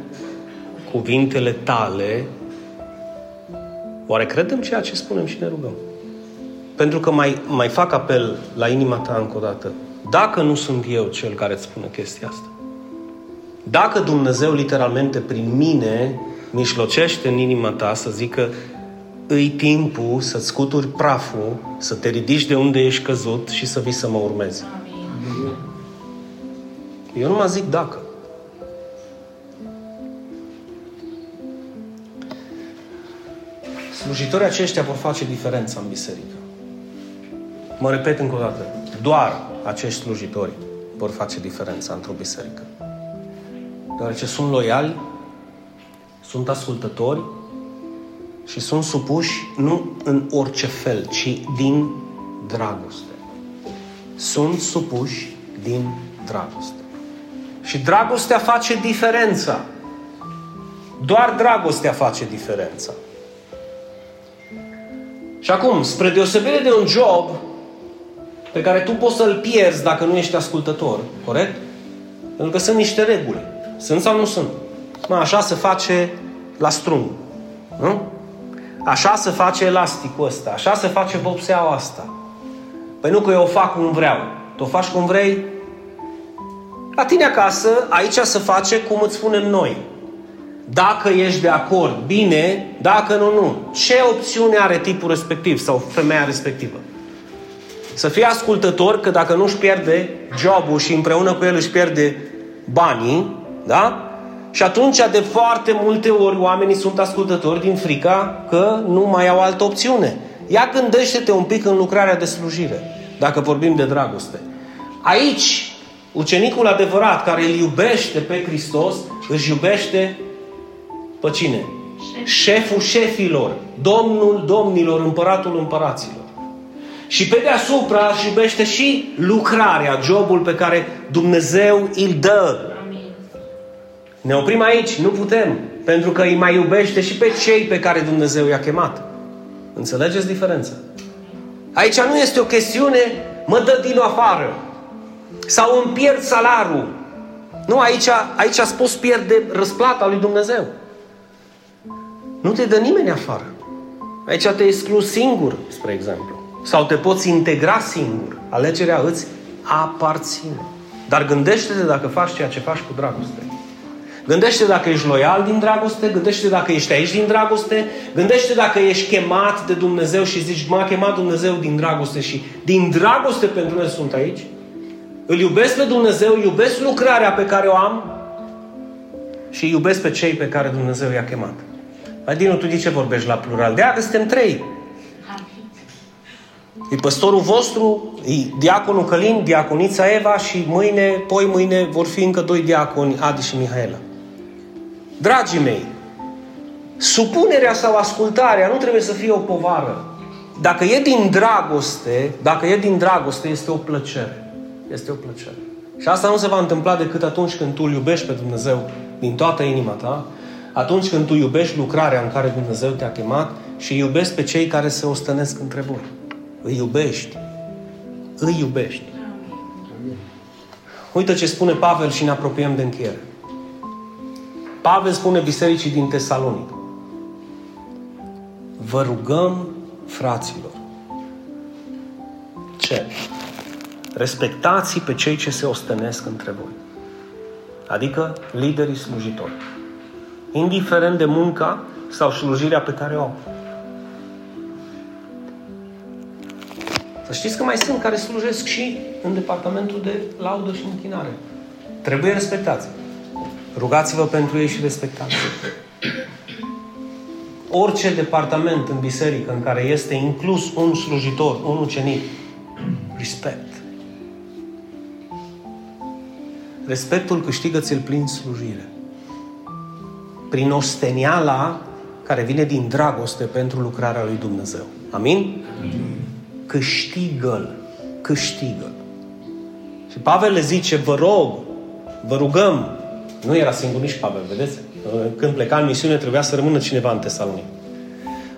cuvintele Tale, oare credem ceea ce spunem și ne rugăm? Pentru că mai, mai fac apel la inima ta încă o dată. Dacă nu sunt eu cel care îți spune chestia asta, dacă Dumnezeu literalmente prin mine mișlocește în inima ta să zică îi timpul să-ți scuturi praful, să te ridici de unde ești căzut și să vii să mă urmezi. Eu nu mă zic dacă. Slujitorii aceștia vor face diferența în biserică. Mă repet încă o dată. Doar acești slujitori vor face diferența într-o biserică. Deoarece sunt loiali, sunt ascultători, și sunt supuși nu în orice fel, ci din dragoste. Sunt supuși din dragoste. Și dragostea face diferența. Doar dragostea face diferența. Și acum, spre deosebire de un job pe care tu poți să-l pierzi dacă nu ești ascultător, corect? Pentru că sunt niște reguli. Sunt sau nu sunt? Mă, așa se face la strung. Nu? Așa se face elasticul ăsta. Așa se face vopseaua asta. Păi nu că eu o fac cum vreau. Tu o faci cum vrei? La tine acasă, aici se face cum îți spunem noi. Dacă ești de acord, bine, dacă nu, nu. Ce opțiune are tipul respectiv sau femeia respectivă? Să fie ascultător că dacă nu își pierde jobul și împreună cu el își pierde banii, da? Și atunci de foarte multe ori oamenii sunt ascultători din frica că nu mai au altă opțiune. Ia gândește-te un pic în lucrarea de slujire, dacă vorbim de dragoste. Aici, ucenicul adevărat care îl iubește pe Hristos, își iubește pe cine? Șeful șefilor, domnul domnilor, împăratul împăraților. Și pe deasupra își iubește și lucrarea, jobul pe care Dumnezeu îl dă. Ne oprim aici, nu putem, pentru că îi mai iubește și pe cei pe care Dumnezeu i-a chemat. Înțelegeți diferența? Aici nu este o chestiune, mă dă din afară. Sau îmi pierd salarul. Nu, aici, aici îți poți pierde răsplata lui Dumnezeu. Nu te dă nimeni afară. Aici te exclus singur, spre exemplu. Sau te poți integra singur. Alegerea îți aparține. Dar gândește-te dacă faci ceea ce faci cu dragoste. Gândește dacă ești loial din dragoste, gândește dacă ești aici din dragoste, gândește dacă ești chemat de Dumnezeu și zici, m-a chemat Dumnezeu din dragoste și din dragoste pentru el sunt aici. Îl iubesc pe Dumnezeu, iubesc lucrarea pe care o am și iubesc pe cei pe care Dumnezeu i-a chemat. Adinu, tu de ce vorbești la plural? De că suntem trei. E păstorul vostru, e diaconul Călin, diaconița Eva și mâine, poi mâine vor fi încă doi diaconi, Adi și Mihaela. Dragii mei, supunerea sau ascultarea nu trebuie să fie o povară. Dacă e din dragoste, dacă e din dragoste, este o plăcere. Este o plăcere. Și asta nu se va întâmpla decât atunci când tu îl iubești pe Dumnezeu din toată inima ta, atunci când tu iubești lucrarea în care Dumnezeu te-a chemat și iubești pe cei care se ostănesc între voi. Îi iubești. Îi iubești. Uite ce spune Pavel și ne apropiem de încheiere. Pavel spune bisericii din Tesalonic. Vă rugăm, fraților. Ce? Respectați pe cei ce se ostenesc între voi. Adică liderii slujitori. Indiferent de munca sau slujirea pe care o au. Să știți că mai sunt care slujesc și în departamentul de laudă și închinare. Trebuie respectați. Rugați-vă pentru ei și respectați Orice departament în biserică în care este inclus un slujitor, un ucenic, respect. Respectul câștigă ți-l plin slujire. Prin osteniala care vine din dragoste pentru lucrarea lui Dumnezeu. Amin? Amin. Câștigă-l. Câștigă-l. Și Pavel le zice, vă rog, vă rugăm, nu era singur nici Pavel, vedeți? Când pleca în misiune trebuia să rămână cineva în Tesalonic.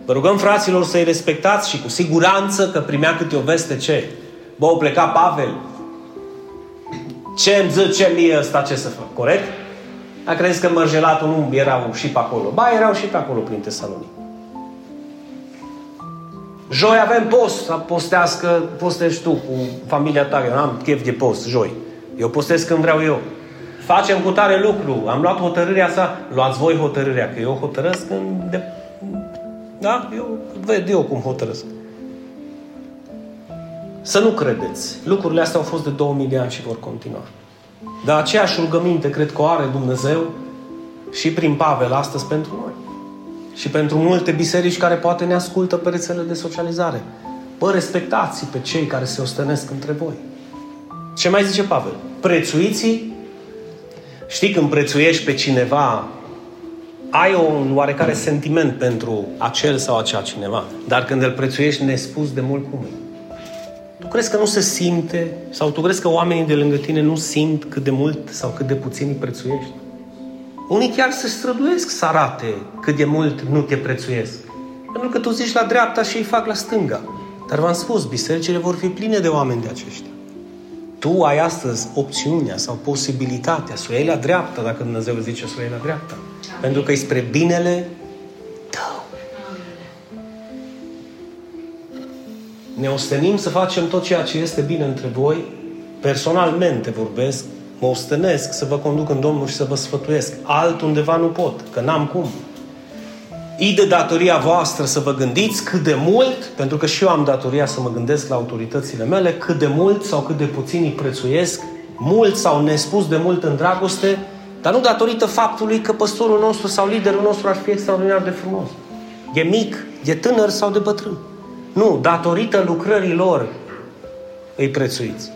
Vă rugăm, fraților, să-i respectați și cu siguranță că primea câte o veste ce? Bă, o pleca Pavel. Ce îmi zice mie ăsta ce să fac? Corect? A crezut că mărgelatul nu erau și pe acolo. Ba, erau și pe acolo prin Tesalonic. Joi avem post, să postească, postești tu cu familia ta. Eu am chef de post, joi. Eu postez când vreau eu facem cu tare lucru, am luat hotărârea sa, luați voi hotărârea, că eu hotărăsc când de... Da? Eu ved eu cum hotărăsc. Să nu credeți. Lucrurile astea au fost de 2000 de ani și vor continua. Dar aceeași rugăminte cred că o are Dumnezeu și prin Pavel astăzi pentru noi. Și pentru multe biserici care poate ne ascultă pe rețele de socializare. Bă, respectați pe cei care se ostenesc între voi. Ce mai zice Pavel? Prețuiți Știi, când prețuiești pe cineva, ai un oarecare sentiment pentru acel sau acea cineva. Dar când îl prețuiești nespus de mult cum e. Tu crezi că nu se simte? Sau tu crezi că oamenii de lângă tine nu simt cât de mult sau cât de puțin îi prețuiești? Unii chiar se străduiesc să arate cât de mult nu te prețuiesc. Pentru că tu zici la dreapta și ei fac la stânga. Dar v-am spus, bisericile vor fi pline de oameni de aceștia. Tu ai astăzi opțiunea sau posibilitatea să o iei la dreapta, dacă Dumnezeu zice să o iei la dreapta. Amin. Pentru că e spre binele Ne ostenim să facem tot ceea ce este bine între voi. Personalmente vorbesc, mă ostenesc să vă conduc în Domnul și să vă sfătuiesc. Altundeva nu pot, că n-am cum. E de datoria voastră să vă gândiți cât de mult, pentru că și eu am datoria să mă gândesc la autoritățile mele, cât de mult sau cât de puțin îi prețuiesc, mult sau nespus de mult în dragoste, dar nu datorită faptului că păstorul nostru sau liderul nostru ar fi extraordinar de frumos. E mic, e tânăr sau de bătrân. Nu, datorită lucrării lor îi prețuiți.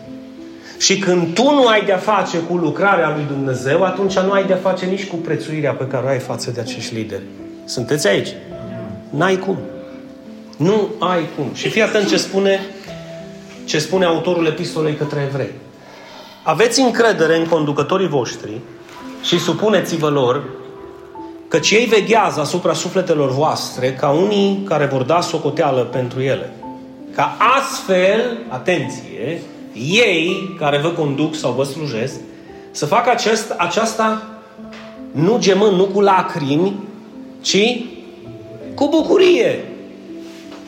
Și când tu nu ai de-a face cu lucrarea lui Dumnezeu, atunci nu ai de-a face nici cu prețuirea pe care o ai față de acești lideri. Sunteți aici? N-ai cum. Nu ai cum. Și fii atent ce spune, ce spune autorul epistolei către evrei. Aveți încredere în conducătorii voștri și supuneți-vă lor căci ei veghează asupra sufletelor voastre ca unii care vor da socoteală pentru ele. Ca astfel, atenție, ei care vă conduc sau vă slujesc, să facă acest, aceasta nu gemând, nu cu lacrimi, ci cu bucurie.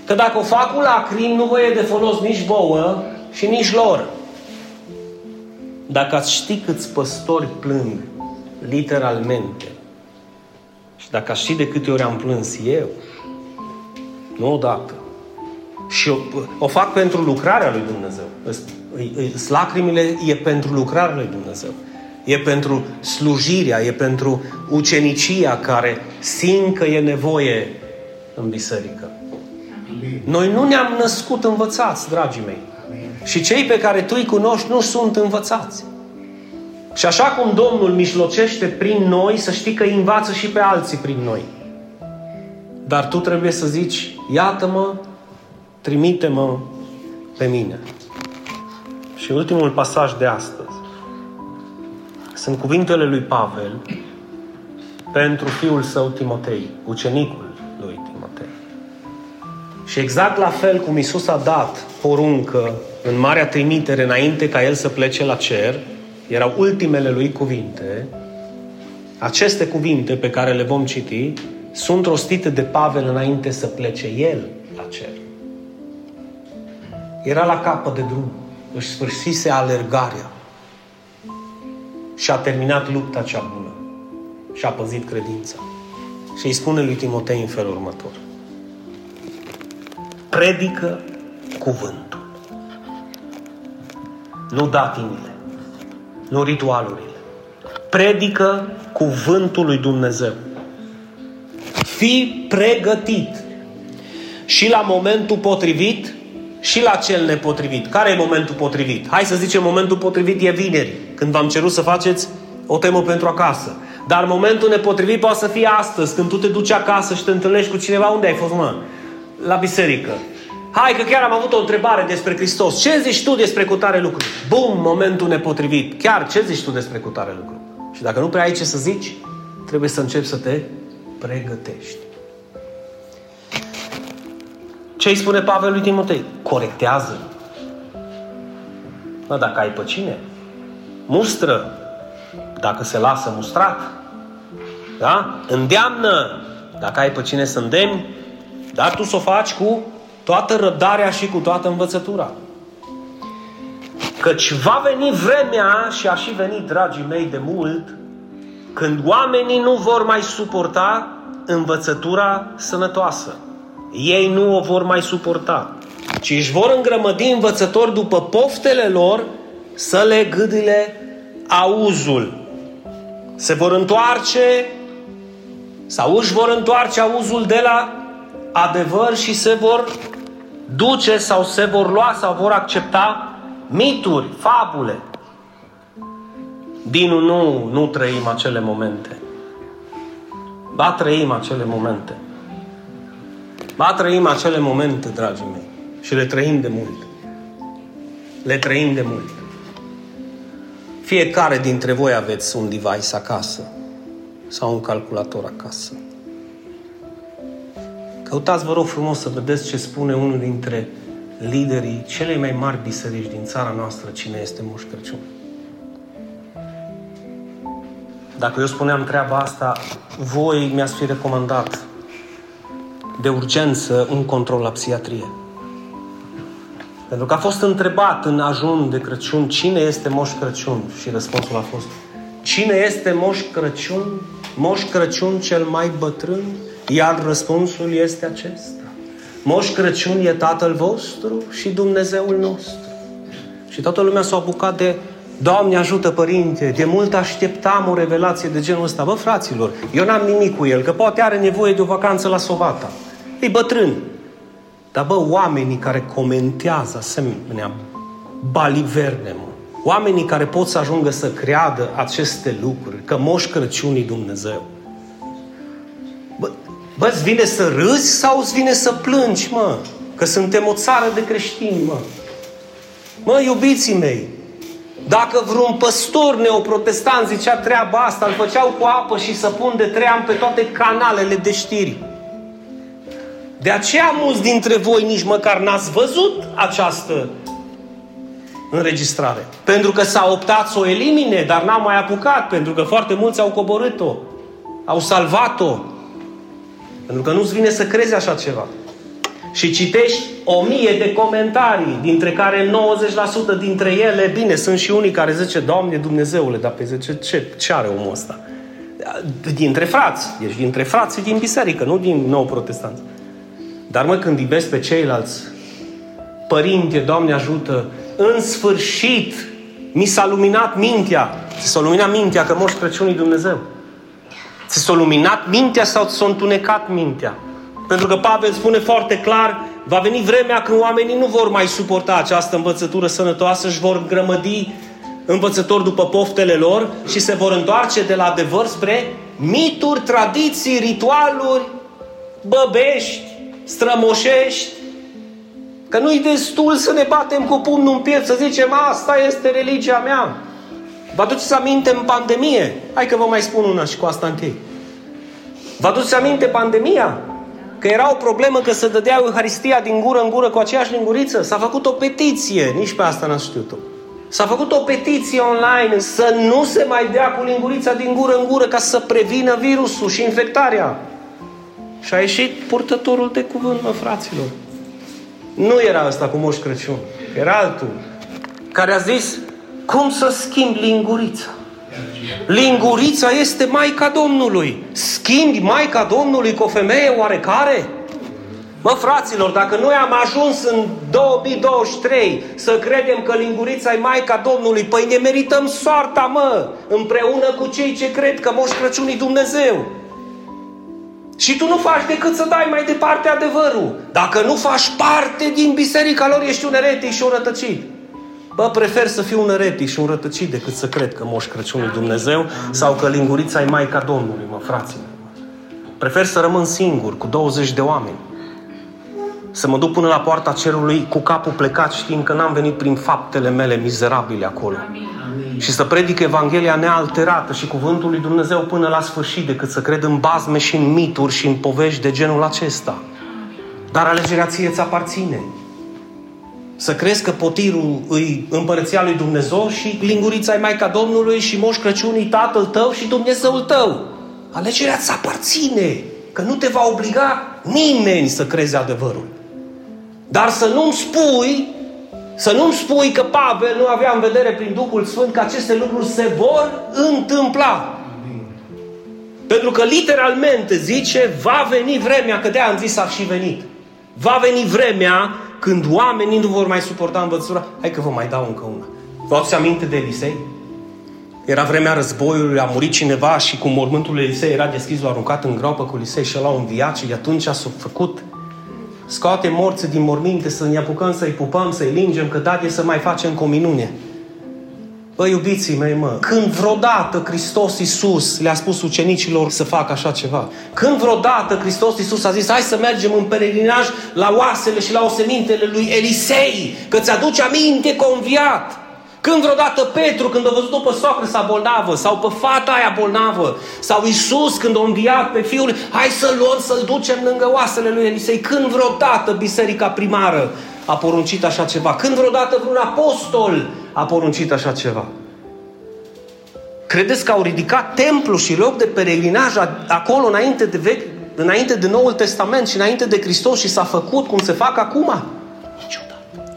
Că dacă o fac cu lacrimi, nu vă e de folos nici vouă și nici lor. Dacă ați ști câți păstori plâng, literalmente, și dacă ați ști de câte ori am plâns eu, nu odată, și o, o fac pentru lucrarea lui Dumnezeu. Lacrimile e pentru lucrarea lui Dumnezeu. E pentru slujirea, e pentru ucenicia care simt că e nevoie în biserică. Noi nu ne-am născut învățați, dragii mei. Și cei pe care tu îi cunoști nu sunt învățați. Și așa cum Domnul mijlocește prin noi, să știi că îi învață și pe alții prin noi. Dar tu trebuie să zici, iată-mă, trimite-mă pe mine. Și ultimul pasaj de astăzi sunt cuvintele lui Pavel pentru fiul său Timotei, ucenicul lui Timotei. Și exact la fel cum Isus a dat poruncă în marea trimitere înainte ca el să plece la cer, erau ultimele lui cuvinte, aceste cuvinte pe care le vom citi sunt rostite de Pavel înainte să plece el la cer. Era la capăt de drum, își sfârșise alergarea și a terminat lupta cea bună și a păzit credința. Și îi spune lui Timotei în felul următor. Predică cuvântul. Nu datinile, nu ritualurile. Predică cuvântul lui Dumnezeu. Fii pregătit și la momentul potrivit și la cel nepotrivit. Care e momentul potrivit? Hai să zicem, momentul potrivit e vineri, când v-am cerut să faceți o temă pentru acasă. Dar momentul nepotrivit poate să fie astăzi, când tu te duci acasă și te întâlnești cu cineva. Unde ai fost, mă? La biserică. Hai că chiar am avut o întrebare despre Hristos. Ce zici tu despre cutare lucru? Bum, momentul nepotrivit. Chiar ce zici tu despre cutare lucru? Și dacă nu prea ai ce să zici, trebuie să începi să te pregătești. Ce îi spune Pavel lui Timotei? Corectează. Mă, dacă ai pe cine, mustră. Dacă se lasă mustrat. Da? Îndeamnă. Dacă ai pe cine să îndemni, dar tu să o faci cu toată răbdarea și cu toată învățătura. Căci va veni vremea și a și venit, dragii mei, de mult, când oamenii nu vor mai suporta învățătura sănătoasă ei nu o vor mai suporta, ci își vor îngrămădi învățători după poftele lor să le gâdile auzul. Se vor întoarce sau își vor întoarce auzul de la adevăr și se vor duce sau se vor lua sau vor accepta mituri, fabule. Dinu, nu, nu trăim acele momente. Ba trăim acele momente. Ba trăim acele momente, dragii mei. Și le trăim de mult. Le trăim de mult. Fiecare dintre voi aveți un device acasă sau un calculator acasă. Căutați, vă rog frumos, să vedeți ce spune unul dintre liderii celei mai mari biserici din țara noastră, cine este Moș Crăciun. Dacă eu spuneam treaba asta, voi mi-ați fi recomandat de urgență un control la psihiatrie. Pentru că a fost întrebat în ajun de Crăciun cine este Moș Crăciun și răspunsul a fost Cine este Moș Crăciun? Moș Crăciun cel mai bătrân? Iar răspunsul este acesta. Moș Crăciun e Tatăl vostru și Dumnezeul nostru. Și toată lumea s-a apucat de Doamne ajută, Părinte, de mult așteptam o revelație de genul ăsta. Bă, fraților, eu n-am nimic cu el, că poate are nevoie de o vacanță la Sovata. E bătrân. Dar, bă, oamenii care comentează asemenea baliverne, mă, oamenii care pot să ajungă să creadă aceste lucruri, că Moș Crăciunii Dumnezeu, bă, bă, îți vine să râzi sau îți vine să plângi, mă? Că suntem o țară de creștini, mă. Mă, iubiții mei, dacă vreun păstor neoprotestant zicea treaba asta, îl făceau cu apă și să pun de trei ani pe toate canalele de știri. De aceea mulți dintre voi nici măcar n-ați văzut această înregistrare. Pentru că s-a optat să o elimine, dar n-a mai apucat, pentru că foarte mulți au coborât-o, au salvat-o. Pentru că nu-ți vine să crezi așa ceva. Și citești o mie de comentarii, dintre care 90% dintre ele, bine, sunt și unii care zice, Doamne Dumnezeule, dar pe zice, ce, ce are omul ăsta? Dintre frați, ești dintre frații din biserică, nu din nou protestanți. Dar mă, când iubesc pe ceilalți, Părinte, Doamne ajută, în sfârșit mi s-a luminat mintea. Ți s-a luminat mintea că Moș Crăciunii Dumnezeu. Ți s-a luminat mintea sau ți s-a întunecat mintea? Pentru că Pavel spune foarte clar, va veni vremea când oamenii nu vor mai suporta această învățătură sănătoasă, își vor grămădi învățători după poftele lor și se vor întoarce de la adevăr spre mituri, tradiții, ritualuri, băbești, strămoșești, că nu-i destul să ne batem cu pumnul în piept, să zicem, asta este religia mea. Vă aduceți aminte în pandemie? Hai că vă mai spun una și cu asta întâi. Vă aduceți aminte pandemia? Că era o problemă că să dădea Euharistia din gură în gură cu aceeași linguriță? S-a făcut o petiție, nici pe asta n-a știut-o. S-a făcut o petiție online să nu se mai dea cu lingurița din gură în gură ca să prevină virusul și infectarea. Și a ieșit purtătorul de cuvânt, mă, fraților. Nu era ăsta cu Moș Crăciun. Era altul. Care a zis, cum să schimb lingurița? Lingurița este Maica Domnului. Schimbi Maica Domnului cu o femeie oarecare? Mă, fraților, dacă noi am ajuns în 2023 să credem că lingurița e Maica Domnului, păi ne merităm soarta, mă, împreună cu cei ce cred că Moș Crăciun e Dumnezeu. Și tu nu faci decât să dai mai departe adevărul. Dacă nu faci parte din biserica lor, ești un eretic și un rătăcit. Bă, prefer să fiu un eretic și un rătăcit decât să cred că Moș Crăciun e Dumnezeu sau că lingurița e Maica Domnului, mă, frații Prefer să rămân singur, cu 20 de oameni. Să mă duc până la poarta cerului cu capul plecat știind că n-am venit prin faptele mele mizerabile acolo. Amin și să predic Evanghelia nealterată și cuvântul lui Dumnezeu până la sfârșit, decât să cred în bazme și în mituri și în povești de genul acesta. Dar alegerea ție ți aparține. Să crezi că potirul îi împărăția lui Dumnezeu și lingurița e Maica Domnului și Moș Crăciunii tatăl tău și Dumnezeul tău. Alegerea ți aparține, că nu te va obliga nimeni să crezi adevărul. Dar să nu-mi spui să nu-mi spui că Pavel nu avea în vedere prin Duhul Sfânt că aceste lucruri se vor întâmpla. Pentru că literalmente zice, va veni vremea, că de am zis a și venit. Va veni vremea când oamenii nu vor mai suporta învățătura. Hai că vă mai dau încă una. Vă aduți aminte de Elisei? Era vremea războiului, a murit cineva și cu mormântul lui Elisei era deschis, l-a aruncat în groapă cu Elisei și l-a înviat și atunci a făcut scoate morți din morminte, să ne apucăm să-i pupăm, să-i lingem, că date să mai facem cominune. Bă, iubiții mei, mă, când vreodată Hristos Iisus le-a spus ucenicilor să facă așa ceva? Când vreodată Hristos Iisus a zis, hai să mergem în peregrinaj la oasele și la osemintele lui Elisei, că ți-aduce aminte conviat? Când vreodată Petru, când a văzut-o pe soacră sa bolnavă, sau pe fata aia bolnavă, sau Isus când a înviat pe fiul, hai să-l luăm, să-l ducem lângă oasele lui Elisei. Când vreodată biserica primară a poruncit așa ceva? Când vreodată vreun apostol a poruncit așa ceva? Credeți că au ridicat templu și loc de peregrinaj acolo înainte de, vechi, înainte de Noul Testament și înainte de Hristos și s-a făcut cum se fac acum? Niciodată.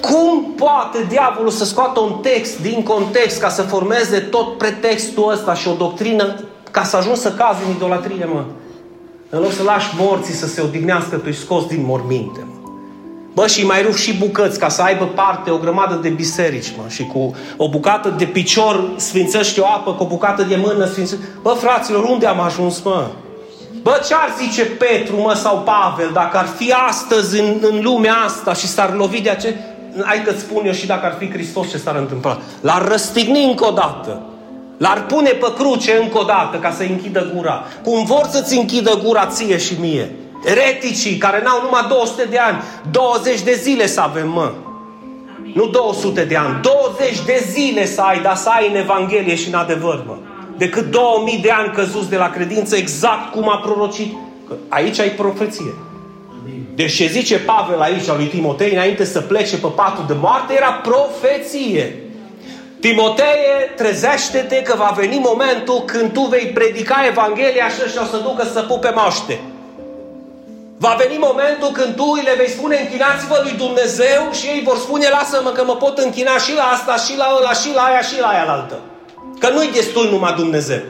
Cum poate diavolul să scoată un text din context ca să formeze tot pretextul ăsta și o doctrină ca să ajung să cazi în idolatrie, mă? În loc să lași morții să se odihnească, tu scos din morminte, mă. Bă, și mai rup și bucăți ca să aibă parte o grămadă de biserici, mă. Și cu o bucată de picior sfințește o apă, cu o bucată de mână sfințește... Bă, fraților, unde am ajuns, mă? Bă, ce ar zice Petru, mă, sau Pavel, dacă ar fi astăzi în, în lumea asta și s-ar lovi de ace... Hai că spun eu și dacă ar fi Hristos ce s-ar întâmpla. L-ar răstigni încă o dată. L-ar pune pe cruce încă o dată ca să închidă gura. Cum vor să-ți închidă gura ție și mie. Reticii care n-au numai 200 de ani, 20 de zile să avem, mă. Amin. Nu 200 de ani, 20 de zile să ai, dar să ai în Evanghelie și în adevăr, mă. Decât 2000 de ani căzuți de la credință, exact cum a prorocit. Că aici ai profeție. Deci ce zice Pavel aici lui Timotei, înainte să plece pe patul de moarte, era profeție. Timotee, trezește-te că va veni momentul când tu vei predica Evanghelia și ăștia o să ducă să pupe moște. Va veni momentul când tu le vei spune închinați-vă lui Dumnezeu și ei vor spune lasă-mă că mă pot închina și la asta, și la ăla, și la aia, și la aia la altă. Că nu-i destul numai Dumnezeu.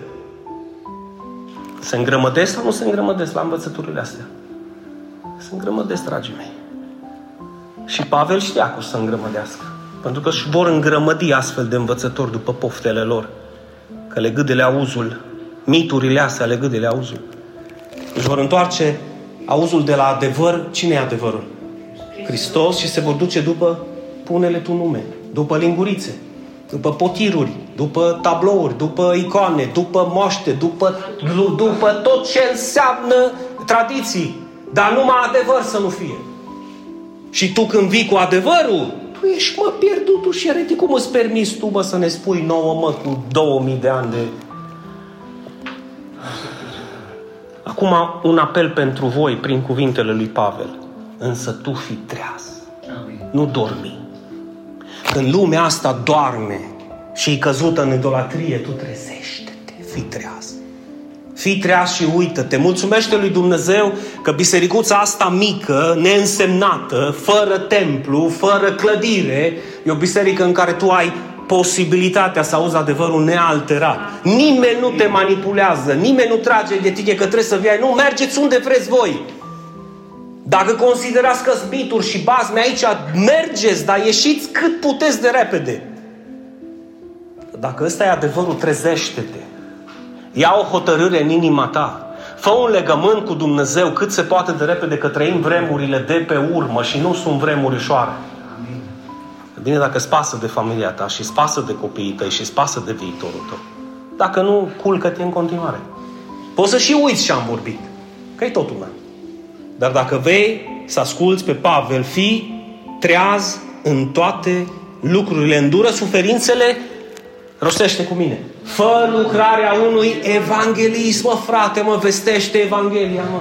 Se îngrămădesc sau nu se îngrămădesc la învățăturile astea? Se îngrămădesc, dragii mei. Și Pavel știa că o să îngrămădească. Pentru că își vor îngrămădi astfel de învățători după poftele lor. Că le gâdele auzul, miturile astea le gâdele auzul. Își vor întoarce auzul de la adevăr, cine e adevărul? Hristos și se vor duce după punele tu nume, după lingurițe, după potiruri, după tablouri, după icoane, după moaște, după, după tot ce înseamnă tradiții. Dar numai adevăr să nu fie. Și tu când vii cu adevărul, tu ești mă pierdutul și eretic. Cum îți permis tu mă să ne spui nouă mă cu 2000 de ani de Acum un apel pentru voi prin cuvintele lui Pavel. Însă tu fi treaz. Amin. Nu dormi. Când lumea asta doarme și e căzută în idolatrie, tu trezește-te, fii treaz. Fii treaz și uită-te. Mulțumește lui Dumnezeu că bisericuța asta mică, neînsemnată, fără templu, fără clădire, e o biserică în care tu ai posibilitatea să auzi adevărul nealterat. Nimeni nu te manipulează, nimeni nu trage de tine că trebuie să vii. Nu, mergeți unde vreți voi. Dacă considerați că zbituri și bazme aici, mergeți, dar ieșiți cât puteți de repede. Dacă ăsta e adevărul, trezește-te. Ia o hotărâre în inima ta. Fă un legământ cu Dumnezeu cât se poate de repede că trăim vremurile de pe urmă și nu sunt vremuri ușoare. Bine dacă îți pasă de familia ta și îți pasă de copiii tăi și îți pasă de viitorul tău. Dacă nu, culcă-te în continuare. Poți să și uiți ce am vorbit. Că e totul meu. Dar dacă vei să asculți pe Pavel, fi treaz în toate lucrurile, îndură suferințele, rostește cu mine. Fă lucrarea unui evanghelist, mă frate, mă vestește Evanghelia, mă.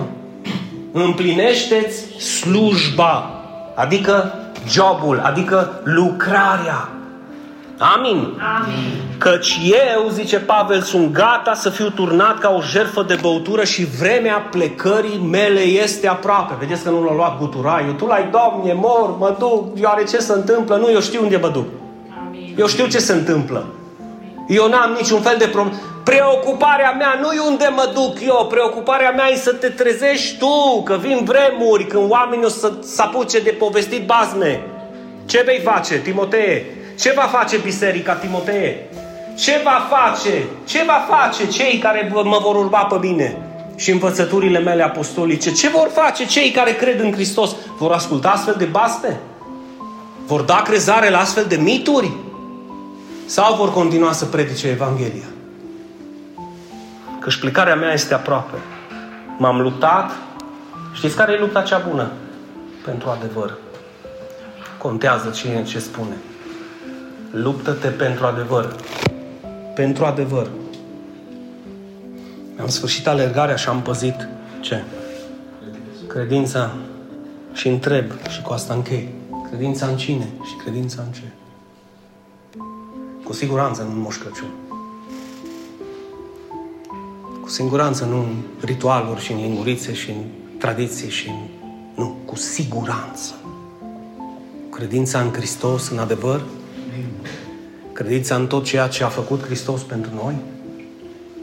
Împlinește-ți slujba. Adică jobul, adică lucrarea. Amin. Amin. Căci eu, zice Pavel, sunt gata să fiu turnat ca o jertfă de băutură și vremea plecării mele este aproape. Vedeți că nu l-a luat guturaiul. Tu l-ai, Doamne, mor, mă duc, are ce se întâmplă. Nu, eu știu unde mă duc. Amin. Eu știu ce se întâmplă. Eu n-am niciun fel de problemă. Preocuparea mea nu e unde mă duc eu, preocuparea mea e să te trezești tu, că vin vremuri când oamenii o să se apuce de povestit bazme. Ce vei face, Timotee? Ce va face biserica, Timotee? Ce va face? Ce va face cei care mă vor urma pe mine? Și învățăturile mele apostolice. Ce vor face cei care cred în Hristos? Vor asculta astfel de basme? Vor da crezare la astfel de mituri? Sau vor continua să predice Evanghelia? Căci plecarea mea este aproape. M-am luptat. Știți care e lupta cea bună? Pentru adevăr. Contează cine ce spune. Luptă-te pentru adevăr. Pentru adevăr. Am sfârșit alergarea și am păzit ce? Credința. Și întreb, și cu asta închei. Credința în cine și credința în ce? Cu siguranță nu în Moș Crăciun. Cu siguranță nu în ritualuri și în lingurițe și în tradiții și în... Nu, cu siguranță. Credința în Hristos, în adevăr, credința în tot ceea ce a făcut Hristos pentru noi.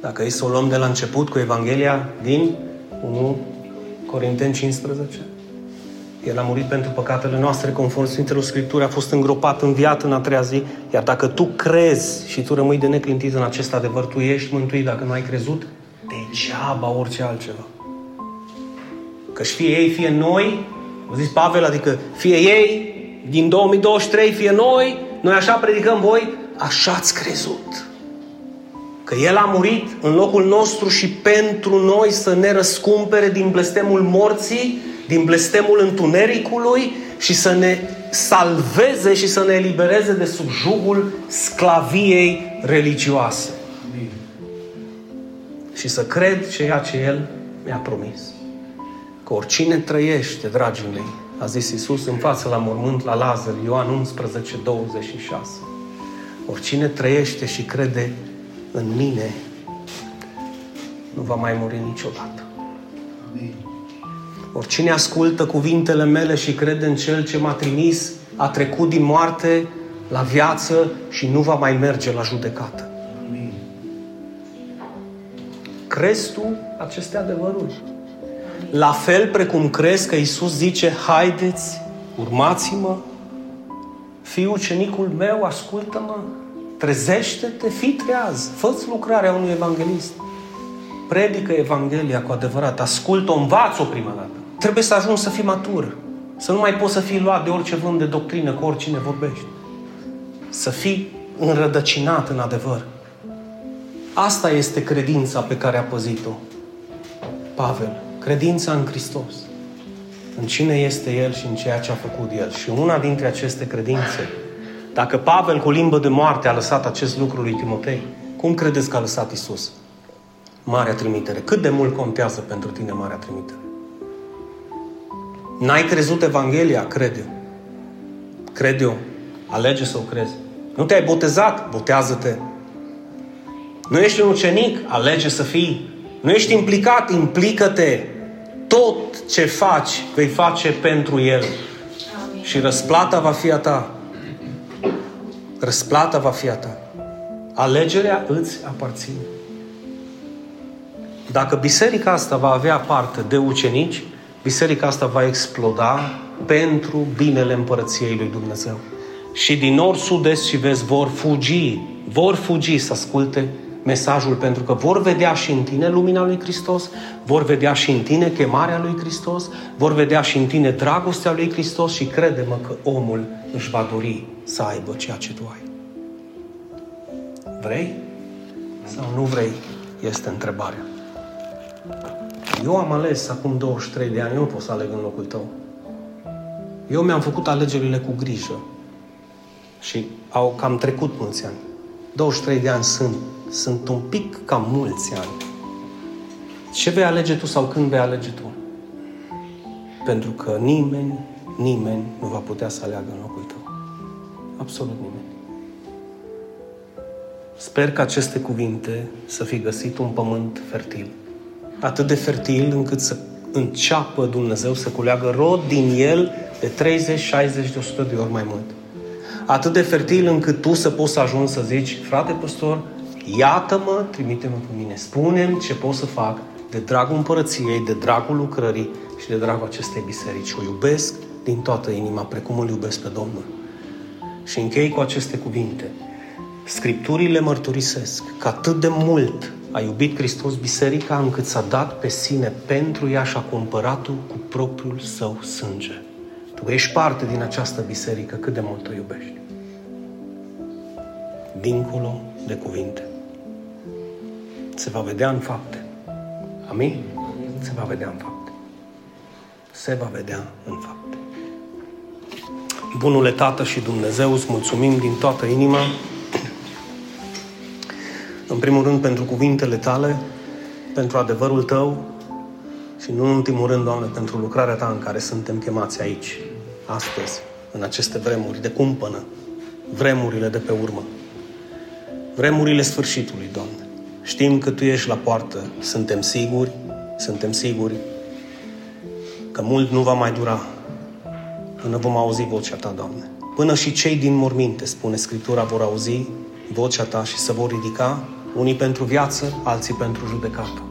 Dacă e să o luăm de la început cu Evanghelia din 1 Corinteni 15, el a murit pentru păcatele noastre, conform Sfintelor Scripturi, a fost îngropat, înviat în a treia zi. Iar dacă tu crezi și tu rămâi de neclintit în acest adevăr, tu ești mântuit. Dacă nu ai crezut, degeaba orice altceva. Că fie ei, fie noi, a zis Pavel, adică fie ei din 2023, fie noi, noi așa predicăm voi, așa ați crezut. Că El a murit în locul nostru și pentru noi să ne răscumpere din blestemul morții din blestemul întunericului și să ne salveze și să ne elibereze de sub jugul sclaviei religioase. Amin. Și să cred ceea ce El mi-a promis. Că oricine trăiește, dragii mei, a zis Iisus în față la mormânt la Lazar, Ioan 11, 26. Oricine trăiește și crede în mine, nu va mai muri niciodată. Amin. Oricine ascultă cuvintele mele și crede în Cel ce m-a trimis, a trecut din moarte la viață și nu va mai merge la judecată. Amin. Crezi tu aceste adevăruri? La fel precum crezi că Isus zice, haideți, urmați-mă, fii ucenicul meu, ascultă-mă, trezește-te, fii treaz, fă lucrarea unui evanghelist. Predică Evanghelia cu adevărat, ascultă-o, învață-o prima dată. Trebuie să ajungi să fii matur. Să nu mai poți să fii luat de orice vânt de doctrină cu oricine vorbești. Să fii înrădăcinat în adevăr. Asta este credința pe care a păzit-o Pavel. Credința în Hristos. În cine este El și în ceea ce a făcut El. Și una dintre aceste credințe, dacă Pavel cu limbă de moarte a lăsat acest lucru lui Timotei, cum credeți că a lăsat Isus? Marea trimitere. Cât de mult contează pentru tine Marea trimitere? N-ai crezut Evanghelia? Crede. Crede eu. Alege să o crezi. Nu te-ai botezat? Botează-te. Nu ești un ucenic? Alege să fii. Nu ești implicat? Implică-te. Tot ce faci, vei face pentru El. Amin. Și răsplata va fi a ta. Răsplata va fi a ta. Alegerea îți aparține. Dacă biserica asta va avea parte de ucenici, biserica asta va exploda pentru binele împărăției lui Dumnezeu. Și din nord, sud, est și vest vor fugi, vor fugi să asculte mesajul, pentru că vor vedea și în tine lumina lui Hristos, vor vedea și în tine chemarea lui Hristos, vor vedea și în tine dragostea lui Hristos și crede-mă că omul își va dori să aibă ceea ce tu ai. Vrei sau nu vrei? Este întrebarea. Eu am ales acum 23 de ani, eu nu pot să aleg în locul tău. Eu mi-am făcut alegerile cu grijă. Și au cam trecut mulți ani. 23 de ani sunt. Sunt un pic cam mulți ani. Ce vei alege tu sau când vei alege tu? Pentru că nimeni, nimeni nu va putea să aleagă în locul tău. Absolut nimeni. Sper că aceste cuvinte să fi găsit un pământ fertil atât de fertil încât să înceapă Dumnezeu să culeagă rod din el de 30, 60, de 100 de ori mai mult. Atât de fertil încât tu să poți să ajungi să zici, frate păstor, iată-mă, trimite-mă pe mine, spune ce pot să fac de dragul împărăției, de dragul lucrării și de dragul acestei biserici. O iubesc din toată inima, precum îl iubesc pe Domnul. Și închei cu aceste cuvinte. Scripturile mărturisesc că atât de mult a iubit Hristos biserica încât s-a dat pe sine pentru ea și a cumpărat-o cu propriul său sânge. Tu ești parte din această biserică, cât de mult o iubești. Dincolo de cuvinte. Se va vedea în fapte. Amin? Se va vedea în fapte. Se va vedea în fapte. Bunule Tată și Dumnezeu, îți mulțumim din toată inima, în primul rând pentru cuvintele Tale, pentru adevărul Tău și nu în ultimul rând, Doamne, pentru lucrarea Ta în care suntem chemați aici, astăzi, în aceste vremuri de cumpănă, vremurile de pe urmă, vremurile sfârșitului, Doamne. Știm că Tu ești la poartă, suntem siguri, suntem siguri că mult nu va mai dura până vom auzi vocea Ta, Doamne. Până și cei din morminte, spune Scriptura, vor auzi vocea Ta și se vor ridica, unii pentru viață, alții pentru judecată.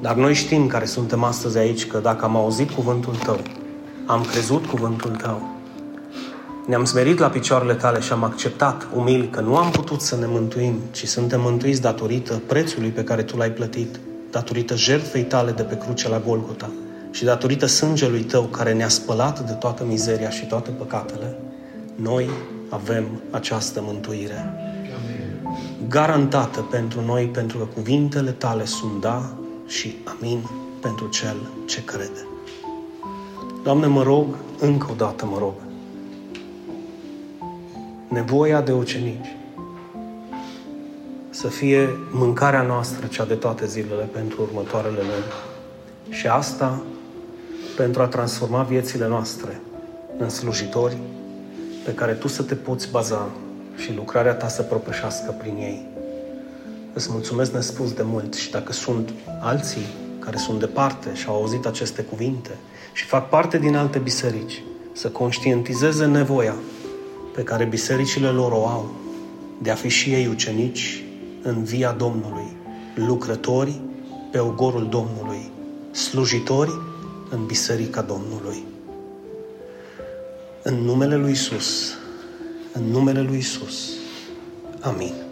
Dar noi știm care suntem astăzi aici, că dacă am auzit cuvântul Tău, am crezut cuvântul Tău, ne-am smerit la picioarele Tale și am acceptat umil că nu am putut să ne mântuim, ci suntem mântuiți datorită prețului pe care Tu l-ai plătit, datorită jertfei Tale de pe cruce la Golgota, și datorită sângelui Tău care ne-a spălat de toată mizeria și toate păcatele, noi avem această mântuire. Garantată pentru noi, pentru că cuvintele Tale sunt da și amin pentru cel ce crede. Doamne, mă rog, încă o dată mă rog, nevoia de ucenici să fie mâncarea noastră cea de toate zilele pentru următoarele luni. Și asta pentru a transforma viețile noastre în slujitori pe care Tu să te poți baza și lucrarea Ta să propășească prin ei. Îți mulțumesc nespus de mult și dacă sunt alții care sunt departe și au auzit aceste cuvinte și fac parte din alte biserici, să conștientizeze nevoia pe care bisericile lor o au de a fi și ei ucenici în via Domnului, lucrători pe ogorul Domnului, slujitori în Biserica Domnului. În numele Lui Isus, în numele Lui Isus. Amin.